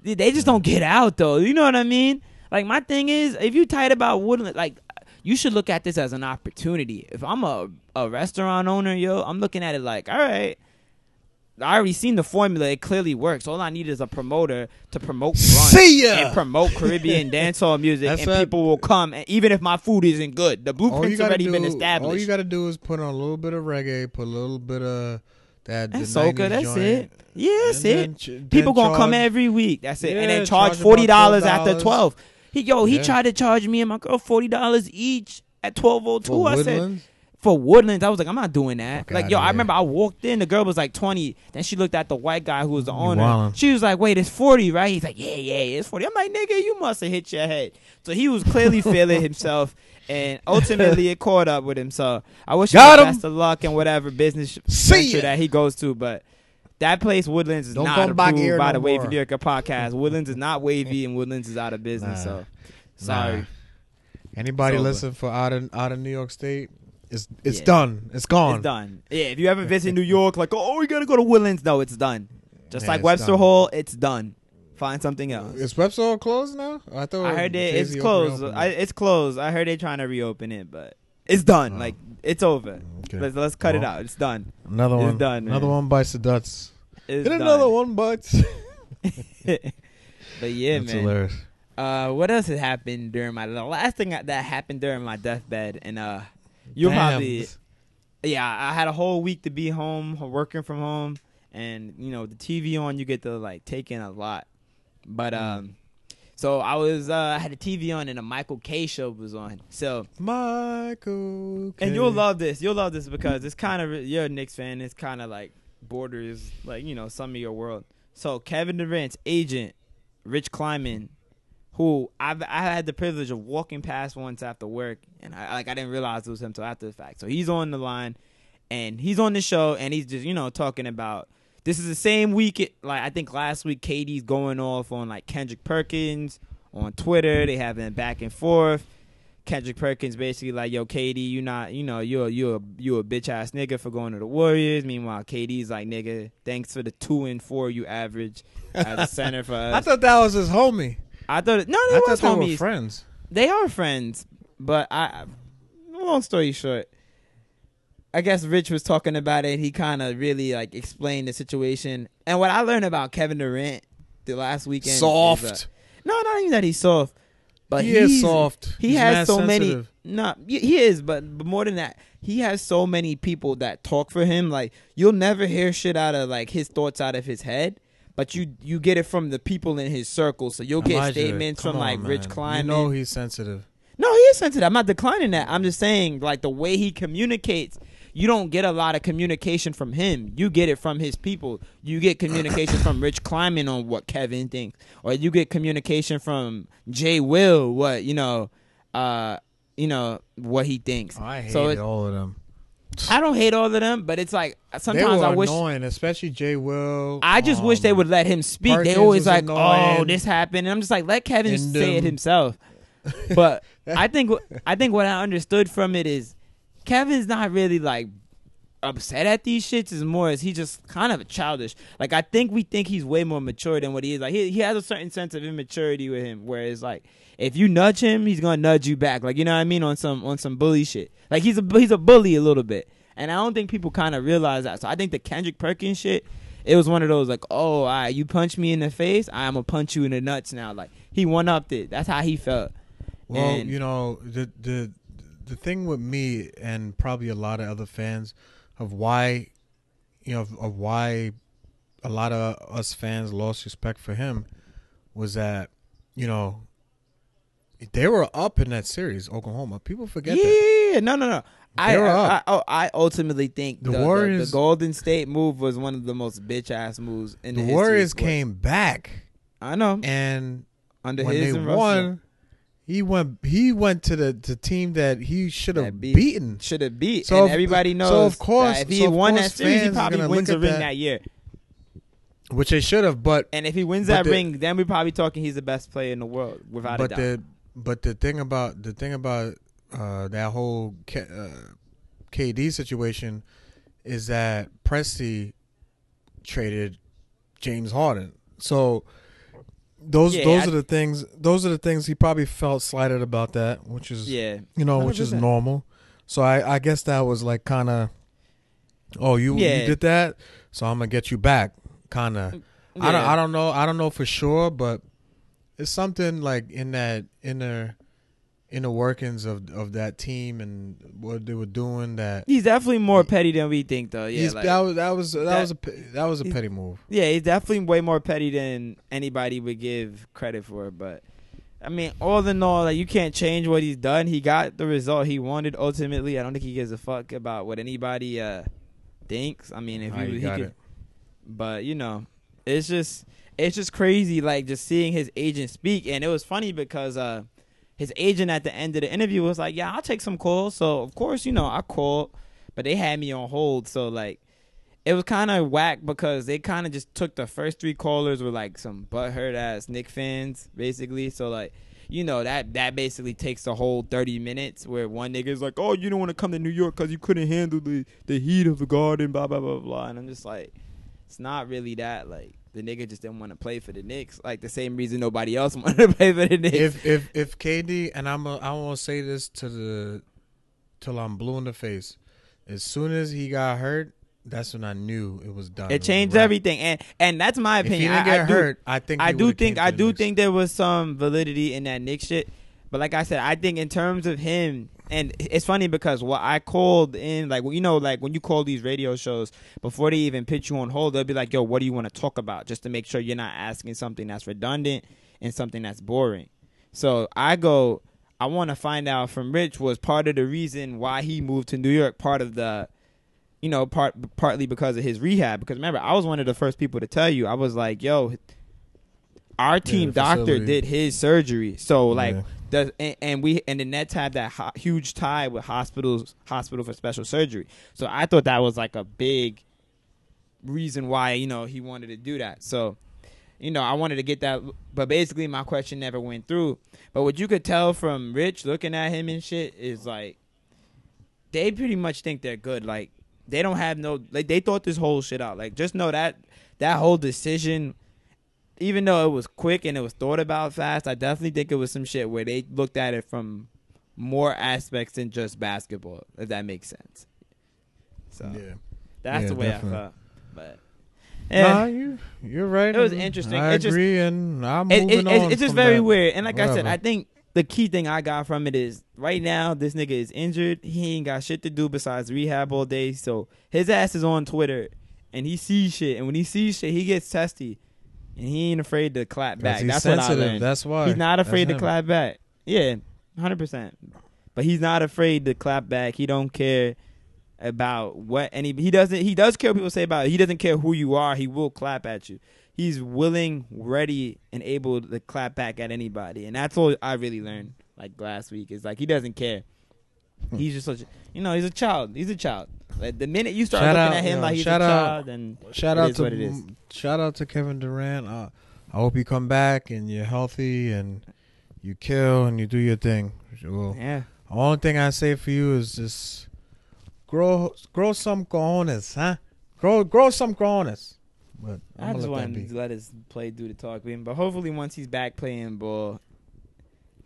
They just don't get out though. You know what I mean? Like my thing is, if you tight about Woodland, like you should look at this as an opportunity. If I'm a a restaurant owner, yo, I'm looking at it like, all right. I already seen the formula. It clearly works. All I need is a promoter to promote See ya! and promote Caribbean dancehall music, That's and what- people will come. And even if my food isn't good, the All you blueprint's gotta already do, been all you established. gotta do is put on a little bit of reggae, put a little bit of that. That's the soca. 90s That's joint, it. Yeah, that's and it. ch- then People gonna come charge- every week. That's it, and Yeah, then charge charge forty dollars after $12. twelve. He yo, he Yeah. tried to charge me and my girl forty dollars each at twelve oh two. for I said Woodlands. For Woodlands. I was like, I'm not doing that. Fuck like outta yo, I here. remember I walked in. The girl was like twenty. Then she looked at the white guy who was the owner. wildin'. She was like, Wait, it's forty, right? He's like, Yeah, yeah, it's forty. I'm like, Nigga, you must have hit your head. So he was clearly feeling himself. And ultimately, it caught up with him. So I wish him Got the him. best of luck and whatever business See venture ya. that he goes to. But that place, Woodlands, is Don't not come back approved here by no the Wavy more. Lyrica podcast. Woodlands is not wavy, and Woodlands is out of business. Nah. So Sorry. Anybody listen for out of out of New York State? It's it's Yeah. done. It's gone. It's done. Yeah, if you ever visit New York, like, oh, we gotta go to Woodlands. No, it's done. Just Yeah, like Webster done. Hall, it's done. Find something else. Is Webster Hall closed now? I thought I heard they, it's closed. I, it's closed. I heard they're trying to reopen it, but it's done. Oh. Like it's over. Okay. Let's let's cut it out. It's done. Another it's one. done, Another man. one bites the dust. It's done. another one bites. but yeah, That's man. hilarious. Uh, what else has happened during my the last thing that happened during my deathbed? And uh, you'll Damn. probably yeah. I had a whole week to be home, working from home, and you know the TV on. You get to like take in a lot. But um, so I was uh, I had the TV on, and a Michael Kay show was on. So Michael. and you'll love this. You'll love this because it's kind of you're a Knicks fan. It's kind of like borders like you know some of your world. So Kevin Durant's agent, Rich Kleiman, who I've I had the privilege of walking past once after work, and I like I didn't realize it was him until after the fact. So he's on the line, and he's on the show, and he's just you know talking about. This is the same week. It, like I think last week, Katie's going off on like Kendrick Perkins on Twitter. They having back and forth. Kendrick Perkins basically like, "Yo, Katie, you not, you know, you're you're you're a bitch ass nigga for going to the Warriors." Meanwhile, Katie's like, "Nigga, thanks for the two and four you average as a center for us. I thought that was his homie. I thought it, no, they I was thought they were homies. friends. They are friends, but I. Long story short, I guess Rich was talking about it. He kind of really like explained the situation. And what I learned about Kevin Durant the last weekend, is, uh, Soft. no, not even that he's soft, but he he's, is soft. He He's has so many. No, he is, but, but more than that, he has so many people that talk for him. Like you'll never hear shit out of like his thoughts out of his head. But you you get it from the people in his circle, so you'll get Elijah, statements from like on, Rich Klein. You know he's sensitive. No, he is sensitive. I'm not declining that. I'm just saying, like the way he communicates, you don't get a lot of communication from him. You get it from his people. You get communication from Rich Kleiman on what Kevin thinks, or you get communication from Jay Will what you know, uh, you know what he thinks. I hated so it, all of them. I don't hate all of them, but it's like sometimes I wish. annoying, especially Jay Will. I just wish they um, would let him speak. they always like, annoying. "Oh, this happened," and I'm just like, "Let Kevin say it um, himself." But I think I think what I understood from it is Kevin's not really like upset at these shits. Is more as he just kind of childish. Like I think we think he's way more mature than what he is. Like he he has a certain sense of immaturity with him, whereas like if you nudge him, he's gonna nudge you back. Like you know what I mean on some on some bully shit. Like he's a he's a bully a little bit, and I don't think people kind of realize that. So I think the Kendrick Perkins shit. It was one of those like, oh, right, you punch me in the face, I'm gonna punch you in the nuts now. Like he one upped it. That's how he felt. Well, And- you know the the the thing with me and probably a lot of other fans of why you know of, of why a lot of us fans lost respect for him was that you know they were up in that series, Oklahoma. People forget that. yeah, no, no, no. I, They were I, up. I, oh, I ultimately think The the, the- Warriors- the, Golden State move was one of the most bitch ass moves in the, The Warriors came back I know and under when his they won, he went he went to the, the team that he should have beat- beaten. should have beat. So and of- everybody so knows. of course- if he so won that series, he probably wins a ring that. that. year. Which they should have, but And if he wins that the- ring, then we're probably talking he's the best player in the world without but a doubt. the but the thing about the thing about uh, that whole K, uh, KD situation is that Presti traded James Harden. So those Yeah, those I- are the things those are the things he probably felt slighted about that, which is yeah, you know which is normal. So I I guess that was like kind of oh you Yeah. you did that, so I'm gonna get you back, kind of. I don't I don't know I don't know for sure, but it's something like in that inner inner workings of of that team and what they were doing that. He's definitely more petty than we think, though. Yeah, he's, like- that was that was that, that- was a that was a petty move. Yeah, he's definitely way more petty than anybody would give credit for. But I mean, all in all, like you can't change what he's done. He got the result he wanted. Ultimately, I don't think he gives a fuck about what anybody uh thinks. I mean, if he, he got could, it. but you know, it's just it's just crazy. Like just seeing his agent speak, and it was funny because uh his agent at the end of the interview was like, "Yeah, I'll take some calls." So of course, you know, I called, but they had me on hold. So like it was kind of whack because they kind of just took the first three callers were like some butthurt ass Knick fans, basically. So like you know that that basically takes the whole 30 minutes where one nigga's like, "Oh, you don't want to come to New York because you couldn't handle the the heat of the Garden," blah blah blah blah. And I'm just like, it's not really that. Like the nigga just didn't want to play for the Knicks. Like the same reason nobody else wanted to play for the Knicks. If if if KD and I'm a, I want to say this to the till I'm blue in the face. As soon as he got hurt, that's when I knew it was done. it changed everything, and and that's my opinion. If he didn't I, get I do, hurt, I think I do think I do Knicks. think there was some validity in that Knicks shit. But like I said, I think in terms of him, and it's funny because what I called in, like you know, like when you call these radio shows before they even pitch you on hold, they'll be like, "Yo, what do you want to talk about?" Just to make sure you're not asking something that's redundant and something that's boring. So I go, I want to find out from Rich was part of the reason why he moved to New York, part of the you know, part partly because of his rehab. Because remember, I was one of the first people to tell you. I was like, "Yo, our team the doctor did his surgery." So like, Yeah. Does and, and we and the Nets have that ho- huge tie with hospitals, hospital for special surgery. So I thought that was like a big reason why you know he wanted to do that. So. You know, I wanted to get that, but basically my question never went through. But what you could tell from Rich looking at him and shit is like, they pretty much think they're good. Like they don't have no like they thought this whole shit out. Like just know that that whole decision, even though it was quick and it was thought about fast, I definitely think it was some shit where they looked at it from more aspects than just basketball. If that makes sense. So Yeah. that's Yeah, the way definitely. I felt. But Nah, eh. you you're right. It was interesting. I It just- agree, and I'm It- moving it- on. it's, it's just very that. weird. And like I said, I think the key thing I got from it is right now this nigga is injured. He ain't got shit to do besides rehab all day. So his ass is on Twitter and he sees shit. And when he sees shit, he gets testy. And he ain't afraid to clap back. he's That's what I sensitive. learned. That's why He's not afraid to clap back. Yeah, hundred percent. But he's not afraid to clap back. He don't care about what any. He doesn't. He does care what people say about it. He doesn't care who you are. He will clap at you. He's willing, ready, and able to clap back at anybody. And that's all I really learned. Like last week, is like he doesn't care. Hmm. He's just such. A, you know, he's a child. He's a child. Like the minute you start Shout looking out, at him like he's a out- child, and Shout out to what it is. shout out to Kevin Durant. Uh, I hope you come back and you're healthy and you kill and you do your thing. Well, yeah, the only thing I say for you is just grow grow some cojones, huh? Grow grow some cojones. But I just gonna let that wanted to let his play do the talk with. But hopefully, once he's back playing ball,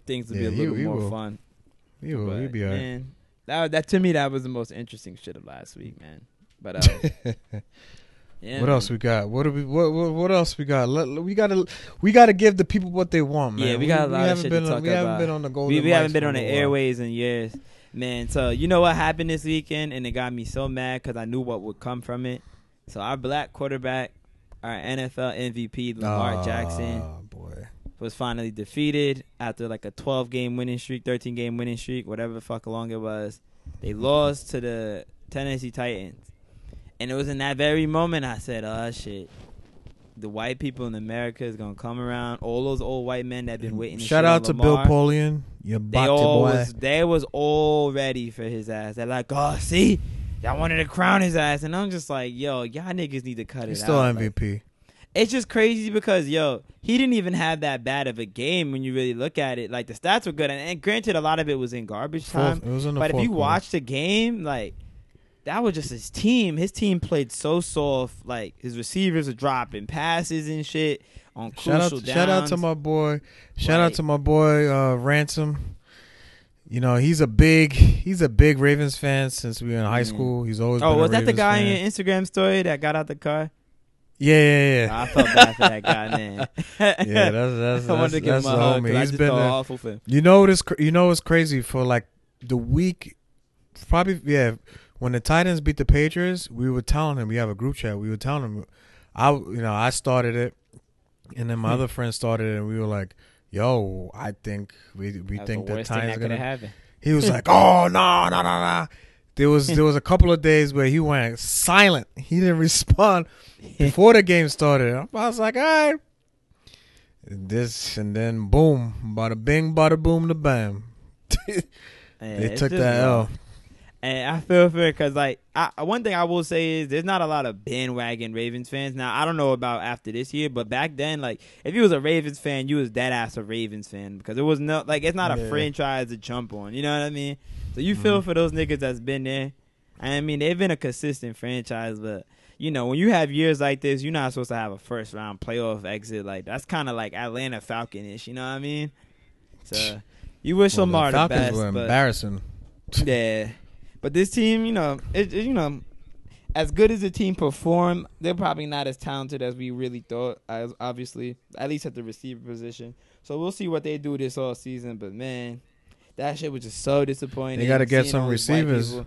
things will Yeah, be a he- little he more will. fun. You will, But, you'll be alright. That that to me that was the most interesting shit of last week, man. But uh, yeah, what else we got? What do we what what, what else we got? Let, we got to we got to give the people what they want, man. Yeah, we got a lot of haven't shit been to on, talk we haven't been on the golden. we, we haven't been on the airways in years, man. So you know what happened this weekend, and it got me so mad because I knew what would come from it. So our black quarterback, our NFL MVP Lamar Ah, Jackson, boy. Was finally defeated after like a 12 game winning streak, 13 game winning streak, whatever the fuck long it was. They lost to the Tennessee Titans. And it was in that very moment I said, oh shit. The white people in America is gonna come around. All those old white men that have been waiting. Shout out to Bill Lamar, Polian. You They all boy. was they was all ready for his ass. They're like, oh, see, y'all wanted to crown his ass, and I'm just like, yo, y'all niggas need to cut He's it still out. Like, MVP. It's just crazy because yo, he didn't even have that bad of a game when you really look at it. Like the stats were good, and, and granted, a lot of it was in garbage time. Fourth, in But if you watch the game, like that was just his team. His team played so soft. Like his receivers are dropping passes and shit on shout out, crucial downs. shout out to my boy. Shout out to my boy uh, Ransom. You know he's a big he's a big Ravens fan since we were in high Mm. school. He's always Oh, been a was that the guy fan. in your Instagram story that got out the car? Yeah, yeah, yeah. I felt bad for that guy, man. yeah, that's that's I wanted that's, that's him the homie. He's been awful for him. You know what is cr- you know what's crazy for like the week, probably yeah. When the Titans beat the Patriots, we were telling him we have a group chat. We were telling him, I you know I started it, and then my Hmm. other friend started it, and we were like, "Yo, I think we we That was think the the Titans that are could gonna." happened. He was like, "Oh no, no, no, no." There was there was a couple of days where he went silent. He didn't respond before the game started. I was like, "All right." This and then boom, bada bing, bada boom, the bam. Yeah, They it's took that L. And I feel for it because, like, I, one thing I will say is there's not a lot of bandwagon Ravens fans. Now, I don't know about after this year, but back then, like, if you was a Ravens fan, you was dead ass a Ravens fan because it was no, like, it's not a franchise to jump on. You know what I mean? So you feel Mhm. for those niggas that's been there. I mean, they've been a consistent franchise, but you know, when you have years like this, you're not supposed to have a first round playoff exit. Like that's kind of like Atlanta Falcon ish. You know what I mean? So you wish Well, Lamar the the, Falcons best, were embarrassing. yeah. But this team, you know, it, it- you know, as good as the team performed, they're probably not as talented as we really thought. As obviously, at least at the receiver position. So we'll see what they do this all season. But man, that shit was just so disappointing. They gotta get seeing some all these white receivers.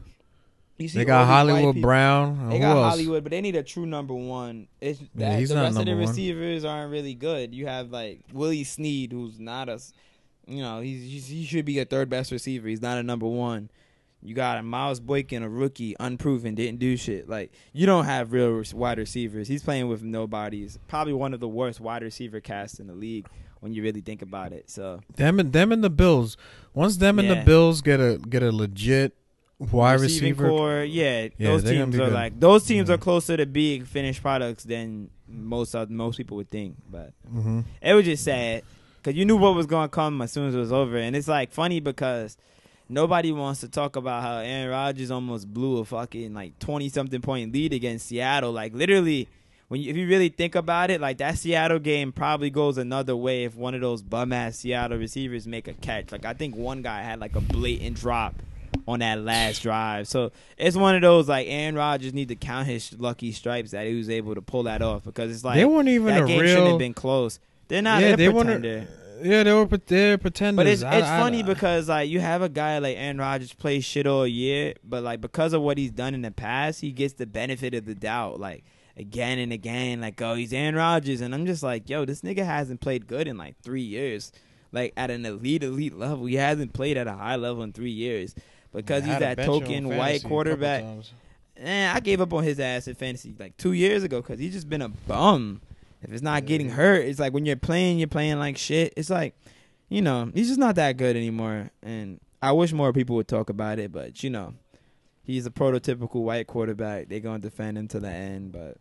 You see They got Hollywood Brown. They Who got else? Hollywood, but they need a true number one. It's Yeah, that, he's the not rest of the number one. receivers aren't really good. You have like Willie Snead, who's not a, you know, he's, he's he should be a third best receiver. He's not a number one. You got a Miles Boykin, a rookie, unproven, didn't do shit. Like you don't have real wide receivers. He's playing with nobodies. Probably one of the worst wide receiver casts in the league when you really think about it. So Them and them and the Bills. Once them and the Bills get a get a legit wide receiving receiver, core, yeah, Yeah, those teams are good. like those teams Yeah. are closer to being finished products than most most people would think. But hmm it was just sad because you knew what was going to come as soon as it was over, and it's like funny because nobody wants to talk about how Aaron Rodgers almost blew a fucking like twenty something point lead against Seattle. Like literally, when you, if you really think about it, like that Seattle game probably goes another way if one of those bum ass Seattle receivers make a catch. Like I think one guy had like a blatant drop on that last drive. So it's one of those like Aaron Rodgers need to count his lucky stripes that he was able to pull that off because it's like they weren't even that a game shouldn't real. have been close. They're not. yeah, they pretender. weren't. Yeah, they were. They're pretenders. But it's I- it's I- funny I- because like you have a guy like Aaron Rodgers play shit all year, but like because of what he's done in the past, he gets the benefit of the doubt. Like again and again, like oh he's Aaron Rodgers, and I'm just like yo, this nigga hasn't played good in like three years, like at an elite elite level. He hasn't played at a high level in three years because he's that bench him on token white quarterback. Eh, I gave up on his ass in fantasy like two years ago because he's just been a bum. If it's not getting hurt, it's like when you're playing, you're playing like shit. It's like, you know, he's just not that good anymore. And I wish more people would talk about it, but you know, he's a prototypical white quarterback. They're gonna defend him to the end, but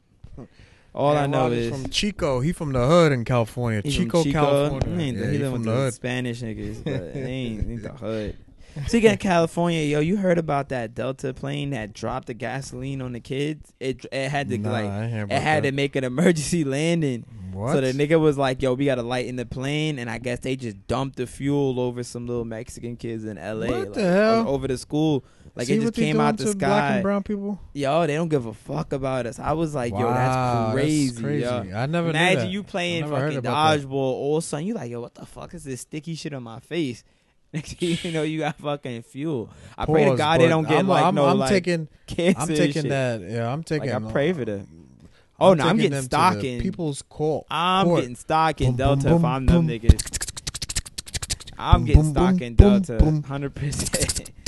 all I know Rodgers is from Chico. He from the hood in California. from Chico, California. He ain't Yeah, he he from the the hood. Spanish niggas, but they ain't, ain't the hood. Speaking of California, yo, you heard about that Delta plane that dropped the gasoline on the kids? It it had to Nah, like I ain't hear it had that. to make an emergency landing. What? So the nigga was like, "Yo, we got to lighten the plane," and I guess they just dumped the fuel over some little Mexican kids in L.A. What like, the hell? Over the school, like See it just came out the to Black sky. and brown people. Yo, they don't give a fuck about us. I was like, "Yo, that's crazy." crazy. yo. I never Imagine you playing I never heard fucking about that. dodgeball all sudden. You like, yo, what the fuck is this sticky shit on my face? You know, you got fucking fuel. I pray to God they don't get I'm, like I'm, no I'm like taking. I'm taking that. Yeah, I'm taking. I pray for uh, that. I'm Oh, no, I'm getting them to stock in- People's Court. I'm Court. getting stock in Boom, Delta boom, if I'm them boom. niggas. I'm getting boom, stock in Delta, hundred percent.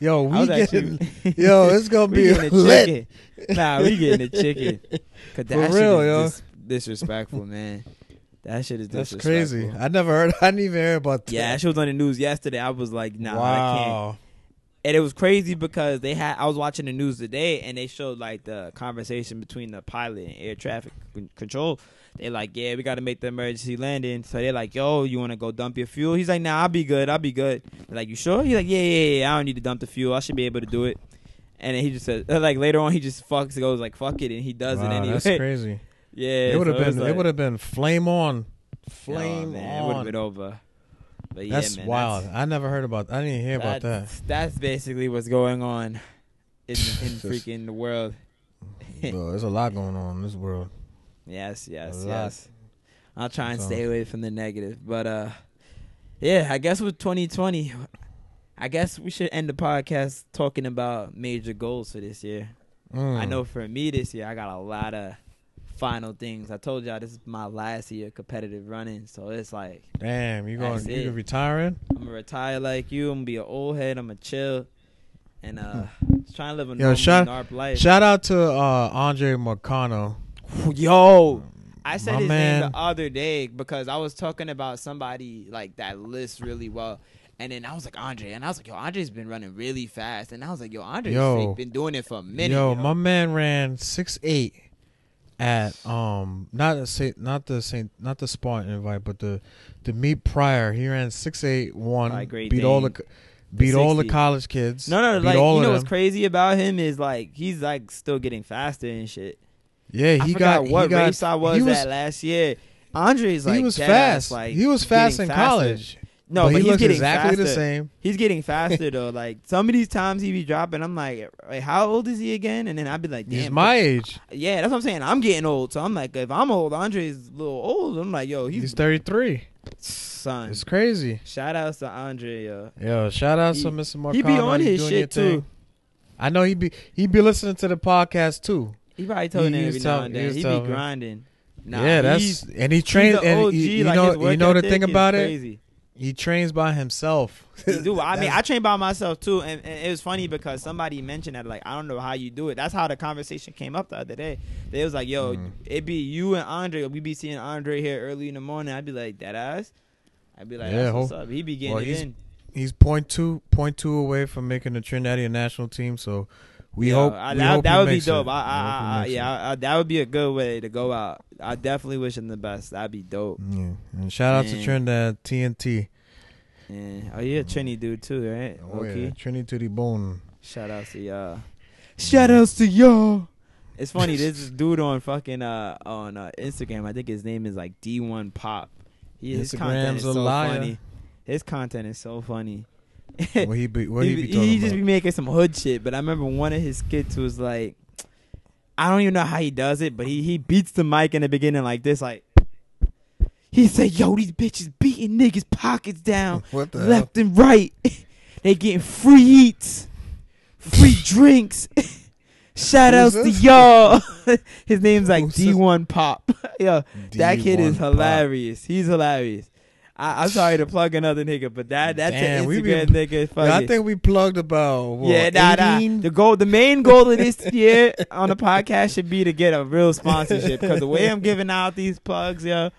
Yo, we getting. actually- yo, it's gonna be a lit. chicken. Nah, we getting the chicken. Cause that For real, yo. dis- disrespectful, man. That shit is That's crazy. I never heard. I didn't even hear about that. Yeah, that shit was on the news yesterday. I was like, nah, I can't. wow. And it was crazy because they had. I was watching the news today, and they showed like the conversation between the pilot and air traffic control. They're like, "Yeah, we got to make the emergency landing." So they're like, "Yo, you want to go dump your fuel?" He's like, "Nah, I'll be good. I'll be good." They're like, "You sure?" He's like, "Yeah, yeah, yeah. I don't need to dump the fuel. I should be able to do it." And then he just said, like later on, he just fucks goes like, "Fuck it," and he does Wow, it anyway. That's crazy. Yeah, it would have so been. was it would have been flame on. oh, Flame man, It would have been over. But yeah, that's man, wild. I never heard about. I didn't hear about that. that's, that's basically what's going on in in freaking the world. Bro, there's a lot going on in this world. Yes, yes, yes. I'll try and So- stay away from the negative, but uh, yeah, I guess with 2020, I guess we should end the podcast talking about major goals for this year. Mm. I know for me this year, I got a lot of final things. I told y'all this is my last year competitive running, so it's like Damn, you going? You retiring? I'm gonna retire like you. I'm gonna be an old head. I'm gonna chill, and uh, just trying to live a Yo, normal shout- NARP life. Shout out to uh, Andre Marcano. Yo, I said My his man. name the other day because I was talking about somebody like that lists really well, And then I was like Andre, and I was like, yo, Andre's been running really fast, and I was like, yo, Andre's Yo. been doing it for a minute. Yo, yo. my man ran six eight at um not the Saint not the Saint not the Spartan invite, but the the meet prior. He ran six eight one, Great beat all the beat all the college kids. No, no, like you know what's crazy about him is like he's like still getting faster and shit. Yeah, he got what he got, race I was, was at last year. Andre's like he was fast. ass, like he was fast in faster. college. No, but, but, he he's looks getting exactly faster. the same. He's getting faster though. Like some of these times he be dropping, I'm like, "Wait, how old is he again? And then I'd be like, damn, He's my age. yeah, that's what I'm saying. I'm getting old, so I'm like, if I'm old, Andre's a little old. I'm like, yo, he's, He's thirty three. son. It's crazy. Shout outs to Andre, yo. Yo, shout out to Mr. Marcano. He be on his shit too. I know he be he be listening to the podcast too. He probably told He every now and he then. was He be grinding. Nah, yeah, that's and he trains. And OG, you, like, know, you know the thing about it. He trains by himself. Do. I mean, I train by myself too, and, and it was funny because somebody mentioned that like I don't know how you do it. That's how the conversation came up the other day. They was like, "Yo, Mhm. it be you and Andre. We be seeing Andre here early in the morning." I'd be like, "That ass." I'd be like, Yeah, "That's what's up." He be getting well, it he's- in. he's point two point two away from making the Trinidadian national team. So we Yo, hope I- we that, hope that would be dope. it. I, I, I, yeah, I, that would be a good way to go out. I definitely wish him the best. That'd be dope. Yeah. And shout out to Man. Trinidad TNT. Yeah. Oh, you're a Trini dude too, right? Oh yeah, Okay. Trinity to the bone. Shout out to y'all. Shout outs to y'all. It's funny. This dude on fucking uh on uh, Instagram. I think his name is like D1 Pop. He, his content is so liar. funny. His content is so funny. What he be what he, he, be talking he just about? be making some hood shit. But I remember one of his skits was like, I don't even know how he does it, but he he beats the mic in the beginning like this, like. He said, "Yo, these bitches beating niggas' pockets down the hell? left and right. they getting free eats, free drinks. Shout outs to y'all. His name's like Who's? D1 Pop. Yo, that kid is D1 Pop. hilarious. He's hilarious. I, I'm sorry to plug another nigga, but that that's Damn, an we Instagram be- nigga. Yeah, I think we plugged about what, yeah, nah, nah. The goal, the main goal of this year on the podcast should be to get a real sponsorship. Because the way I'm giving out these plugs, yo,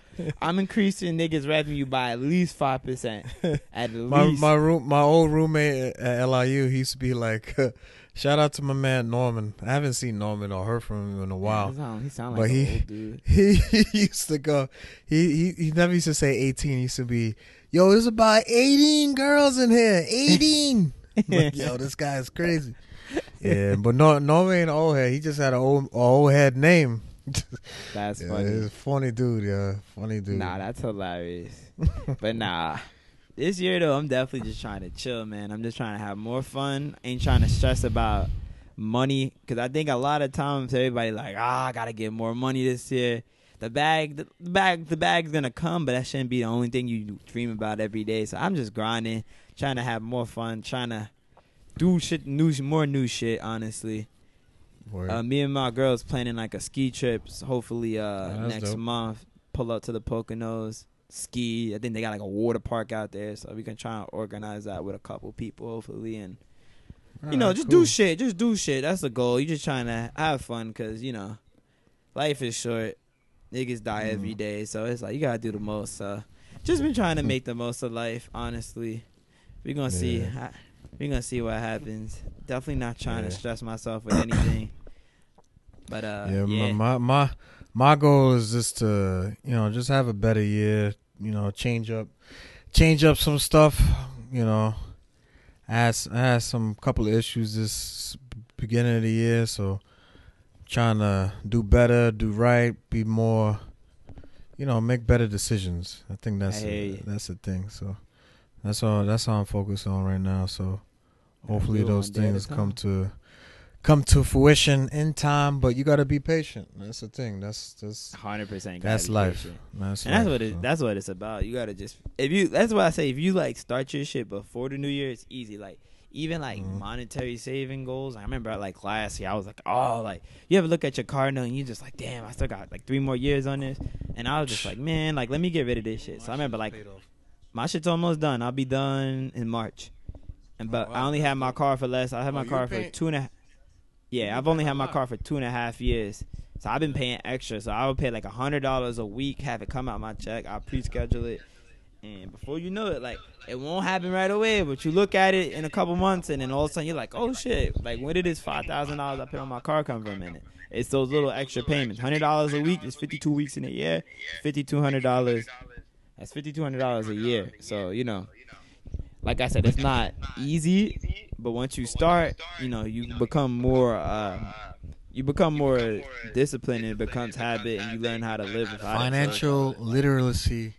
I'm increasing niggas' revenue by at least five percent. At my least. my room my old roommate at LIU he used to be like shout out to my man Norman. I haven't seen Norman or heard from him in a while. Sound, he sound But like an he- old dude. he, he used to go he, he he never used to say 18 he used to be yo there's about 18 girls in here. 18 like, yo this guy is crazy. Yeah but no Norman ain't an old head. He just had an old a old head name. That's yeah, funny. he's a funny dude yeah. Funny dude. Nah, that's hilarious. but nah. This year though, I'm definitely just trying to chill, man. I'm just trying to have more fun. Ain't trying to stress about money because I think a lot of times everybody like, ah, I gotta get more money this year. The bag, the bag, the bag's gonna come, but that shouldn't be the only thing you dream about every day. So I'm just grinding, trying to have more fun, trying to do shit, new, more new shit. Honestly, uh, me and my girls planning like a ski trip. so hopefully, uh, that's next dope. month, pull up to the Poconos, ski. I think they got like a water park out there, so we can try and organize that with a couple people, hopefully, and you know, Alright, just cool. do shit. Just do shit. That's the goal. You just trying to have fun because you know, life is short. Niggas die every Mm. day, so it's like you gotta do the most. So, just been trying to make the most of life. Honestly, we gonna see. Yeah. I- We gonna see what happens. Definitely not trying Yeah. to stress myself with anything. But uh, yeah, yeah, My, my my goal is just to you know just have a better year. You know, change up, change up some stuff. You know, I had, I had some couple of issues this beginning of the year, so trying to do better, do right, be more. You know, make better decisions. I think that's hear you. that's the thing. So that's all. That's all I'm focused on right now. So hopefully those one day at things come to come to fruition in time. But you got to be patient. That's the thing. That's that's hundred percent. that's life. That's And that's life, what it. so. That's what it's about. You gotta just if you. That's why I say. If you like start your shit before the new year, it's easy. Like even like Mhm. monetary saving goals. I remember like last year, I was like, oh, like you ever look at your car note and you just like, damn, I still got like three more years on this, and I was just like, man, like let me get rid of this shit. So I remember like my shit's almost done. I'll be done in March, and but Oh, I only had my car for less. I had Oh, my you car for paying- two and a. half. Yeah, I've only had my car for two and a half years. So I've been paying extra. So I would pay like a hundred dollars a week, have it come out my check. I'll pre-schedule it, And before you know it, like it won't happen right away, but you look at it in a couple months, and then all of a sudden you're like, oh shit! Like when did this five thousand dollars I put on my car come from? In it, it's those little extra payments. Hundred dollars a week is fifty two weeks in a year. Fifty two hundred dollars. That's fifty two hundred dollars a year. So you know, like I said, it's not easy, but once you start, you know, you become more. Uh, you become more disciplined and it becomes habit and you learn how to live without it. Financial literacy,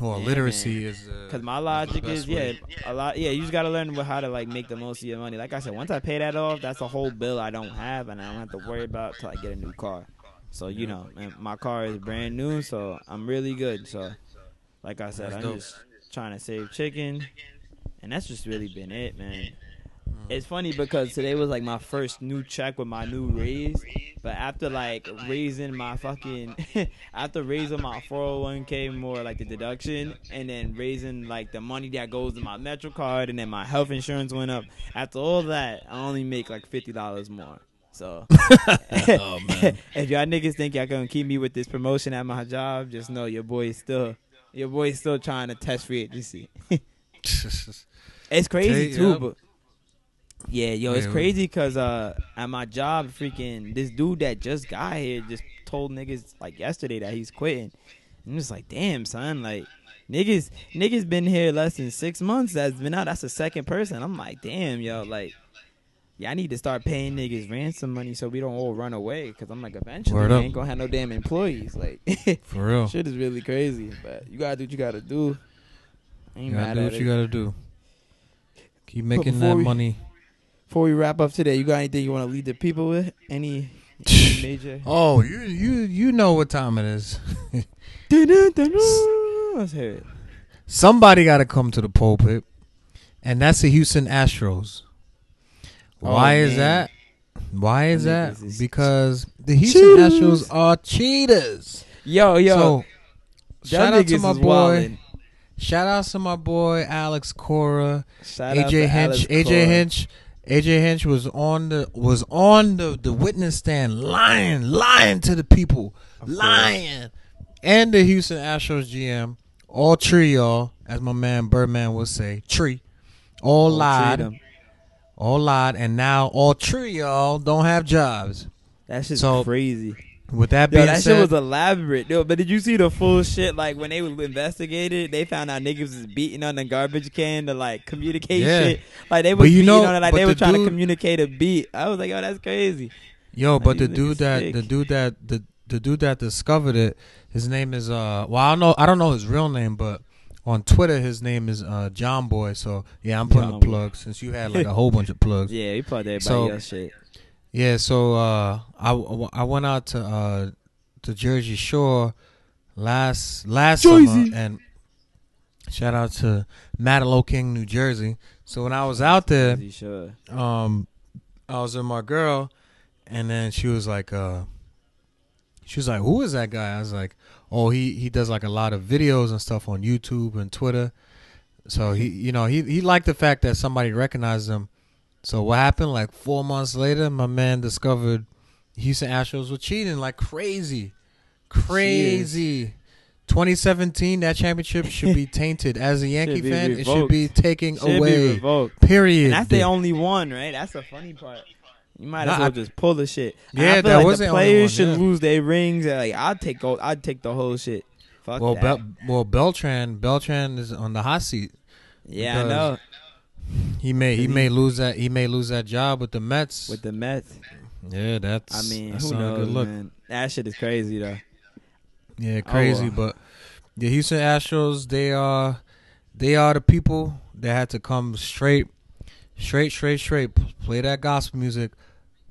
or Yeah, literacy man. is. Uh, Cause my logic best is yeah, a lot yeah. You just gotta learn how to like make the most of your money. Like I said, once I pay that off, that's a whole bill I don't have, and I don't have to worry about till I get a new car. So you know, and my car is brand new, so I'm really good. So, like I said, I'm just trying to save chicken, and that's just really been it, man. It's funny because today was like my first new check with my new raise, but after like raising my fucking, after raising my 401k more like the deduction, and then raising like the money that goes to my Metro card, and then my health insurance went up. After all that, I only make like fifty dollars more. So, Oh, man. if y'all niggas think y'all gonna keep me with this promotion at my job, just know your boy's still, your boy's still trying to test free agency. It's crazy too, but yeah, yo, it's Yeah, crazy because uh, at my job, freaking this dude that just got here just told niggas like yesterday that he's quitting. I'm just like, damn, son, like niggas, niggas been here less than six months. That's been out. That's the second person. I'm like, damn, yo, like. Yeah, I need to start paying niggas ransom money so we don't all run away. Cause I'm like, eventually, Word we up. ain't gonna have no damn employees. Like, For real. shit is really crazy. But you gotta do what you gotta do. I ain't You gotta mad do at what it. you gotta do. Keep making that we- money. Before we wrap up today, you got anything you want to lead the people with? Any, any major? Oh, you you you know what time it is. Let's hear it. Somebody got to come to the pulpit, and that's the Houston Astros. Oh, Why is that? Why is that? Because the Houston cheaters. Astros are cheaters. Yo, yo, so shout out to my boy. wildin'. Shout out to my boy Alex Cora, Shout out AJ to Hinch. AJ Cora. Hinch. AJ Hinch was on the was on the, the witness stand lying, lying to the people, Of course. lying. And the Houston Astros GM, all tree y'all, as my man Birdman would say, tree, all Oh, lied, all lied, and now all tree y'all don't have jobs. That's just So, crazy. With that Yo, that said, shit was elaborate. Yo, but did you see the full shit? Like when they investigated, they found out niggas was beating on the garbage can to like communicate Yeah. shit. Like they was beating know- on it like they were the trying to communicate a beat. I was like, yo, that's crazy. Yo, Like, but the dude that sick. the dude that the the dude that discovered it, his name is uh well I don't know I don't know his real name, but on Twitter his name is uh John Boy. So yeah, I'm putting John Boy. plug since you had like a whole bunch of plugs. Yeah, he plugged everybody So- else shit. Yeah, so uh I I went out to uh to Jersey Shore last last Jersey. summer and shout out to King, New Jersey. So when I was out there, um I was with my girl and then she was like uh she was like who is that guy I was like oh he he does like a lot of videos and stuff on YouTube and Twitter so he you know he he liked the fact that somebody recognized him so what happened like 4 months later my man discovered Houston Astros were cheating like crazy crazy 2017 that championship should be tainted as a Yankee Should be fan it should be taken Should be away revoked. period And that's the only one, right? That's the funny part. You might Nah, as well I- just pull the shit. Yeah, I feel that like was the the only players one, should yeah. lose their rings. Like I'd take, all, I'd take the whole shit. Fuck Well, that. Bel- well, Beltran, Beltran is on the hot seat. yeah, I know. He may, he He- may lose that, he may lose that job with the Mets. With the Mets, yeah, that's. I mean, that's who knows, good look. man? That shit is crazy though. Yeah, crazy, Oh, uh, but the Houston Astros, they are, they are the people that had to come straight, straight, straight, straight, play that gospel music,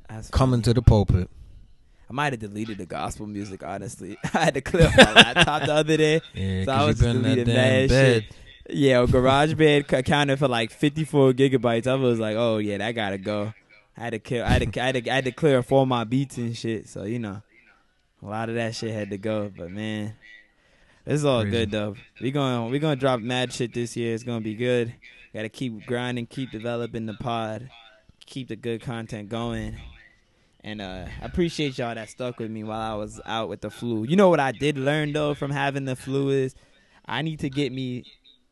That's coming funny. to the pulpit. I might have deleted the gospel music. Honestly, I had to clear my laptop the other day. Yeah, So I was you've been in that bed. shit. Yeah, GarageBand accounted for like 54 gigabytes. I was like, oh yeah, that gotta go. I had to kill. I had to. I had to, I had to clear up all my beats and shit. So you know, a lot of that shit had to go. But man, it's all Crazy. good though. We going we gonna drop mad shit this year. It's gonna be good. Got to keep grinding, keep developing the pod, keep the good content going. And uh, I appreciate y'all that stuck with me while I was out with the flu. You know what I did learn though from having the flu is I need to get me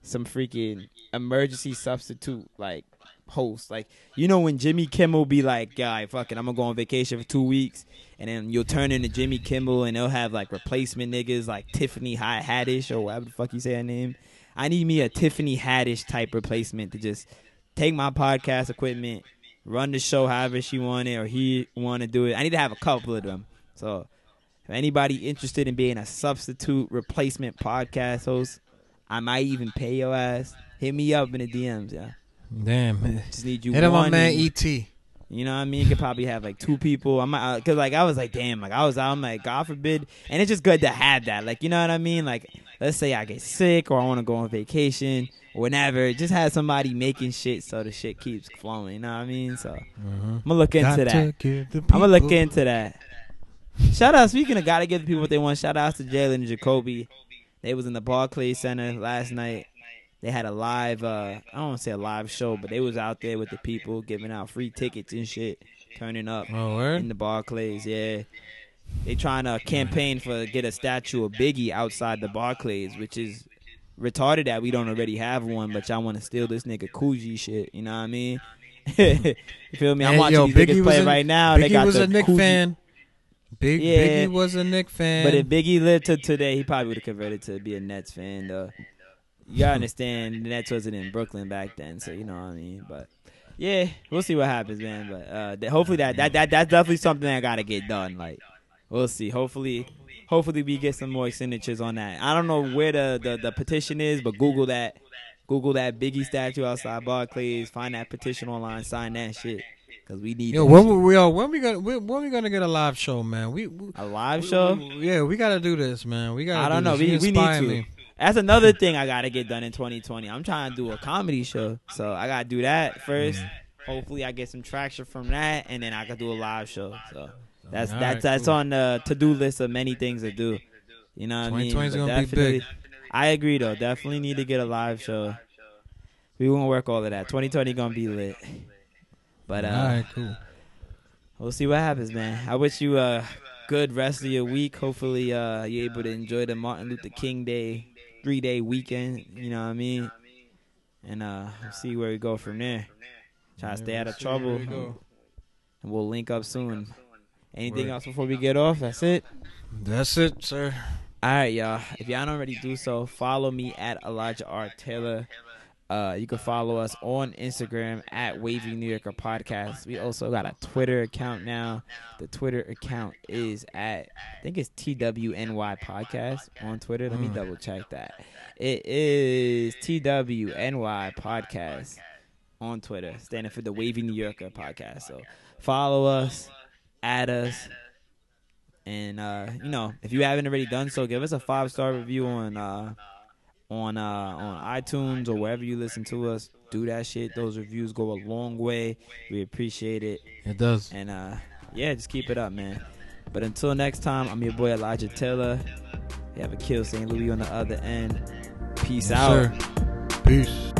some freaking emergency substitute like host. Like you know when Jimmy Kimmel be like, "Guy, fucking, I'm gonna go on vacation for two weeks," and then you'll turn into Jimmy Kimmel, and they'll have like replacement niggas like Tiffany Haddish or whatever the fuck you say her name. I need me a Tiffany Haddish type replacement to just take my podcast equipment, run the show however she want it or he want to do it. I need to have a couple of them. So if anybody interested in being a substitute replacement podcast host, I might even pay your ass. Hit me up in the DMs, yeah. Damn. Man. Just need you. Hit one on man ET. you know what I mean? You could probably have like two people. I'm uh, cause like I was like, damn, like I was out. I'm like, God forbid, and it's just good to have that. Like you know what I mean? Like let's say I get sick or I want to go on vacation or whatever. Just have somebody making shit so the shit keeps flowing. You know what I mean? So I'm gonna look into that. to give the I'm gonna look into that. Shout out. Speaking of gotta give the people what they want. Shout outs to Jalen and Jacoby. They was in the Barclays Center last night. They had a live. uh I don't want to say a live show, but they was out there with the people giving out free tickets and shit, turning up Oh, in the Barclays. Yeah, they trying to campaign for get a statue of Biggie outside the Barclays, which is retarded that we don't already have one. But y'all want to steal this nigga Coogi shit. You know what I mean? you feel me? I'm watching yo, these Biggie niggas play a- right now. Biggie they got was the a Knick Coogi- fan. Big Yeah. Biggie was a Knick fan. But if Biggie lived to today, he probably would have converted to be a Nets fan. Though you gotta understand, the Nets wasn't in Brooklyn back then, so you know what I mean. But yeah, we'll see what happens, man. But uh, th- hopefully that, that that that's definitely something that gotta get done. Like we'll see. Hopefully, hopefully we get some more signatures on that. I don't know where the the, the petition is, but Google that. Google that Biggie statue outside Barclays. Find that petition online. Sign that shit because we need Yo, when we, we when we gonna when, when we gonna get a live show, man? We, we a live show. we- yeah, we gotta do this, man. We gotta. I don't do know. This. We, we need to. me. That's another thing I gotta get done in 2020. I'm trying to do a comedy show, so I gotta do that first. Hopefully, I get some traction from that, and then I can do a live show. So that's All that's that's cool. on the to do list of many things to do. You know what I mean? 2020 But gonna be big. I agree though. Definitely need to get a live show. We won't work all of that. 2020 gonna be lit. But uh, all right, cool. We'll see what happens, man. I wish you a good rest of your week. Hopefully, uh, you're able to enjoy the Martin Luther King Day three day weekend. You know what I mean? And uh, we'll see where we go from there. Try to stay out of trouble. And we'll link up soon. Anything Word. else before we get off? That's it. That's it, sir. All right, y'all. If y'all don't already do so, follow me at Elijah R. Taylor. Uh, you can follow us on Instagram at Wavy New Yorker Podcast. We also got a Twitter account now. The Twitter account is at I think it's TWNY Podcast on Twitter. Let me Mm. double check that. It is TWNY Podcast on Twitter, standing for the Wavy New Yorker Podcast. So follow us, add us, and uh, you know, if you haven't already done so, give us a five star review on uh, on uh, on iTunes or wherever you listen to us. Do that shit. Those reviews go a long way. We appreciate it. It does. And uh, yeah, just keep it up, man. But until next time, I'm your boy Elijah Taylor. You have Akil St. Louis on the other end. Peace Yes, out. sir. Peace.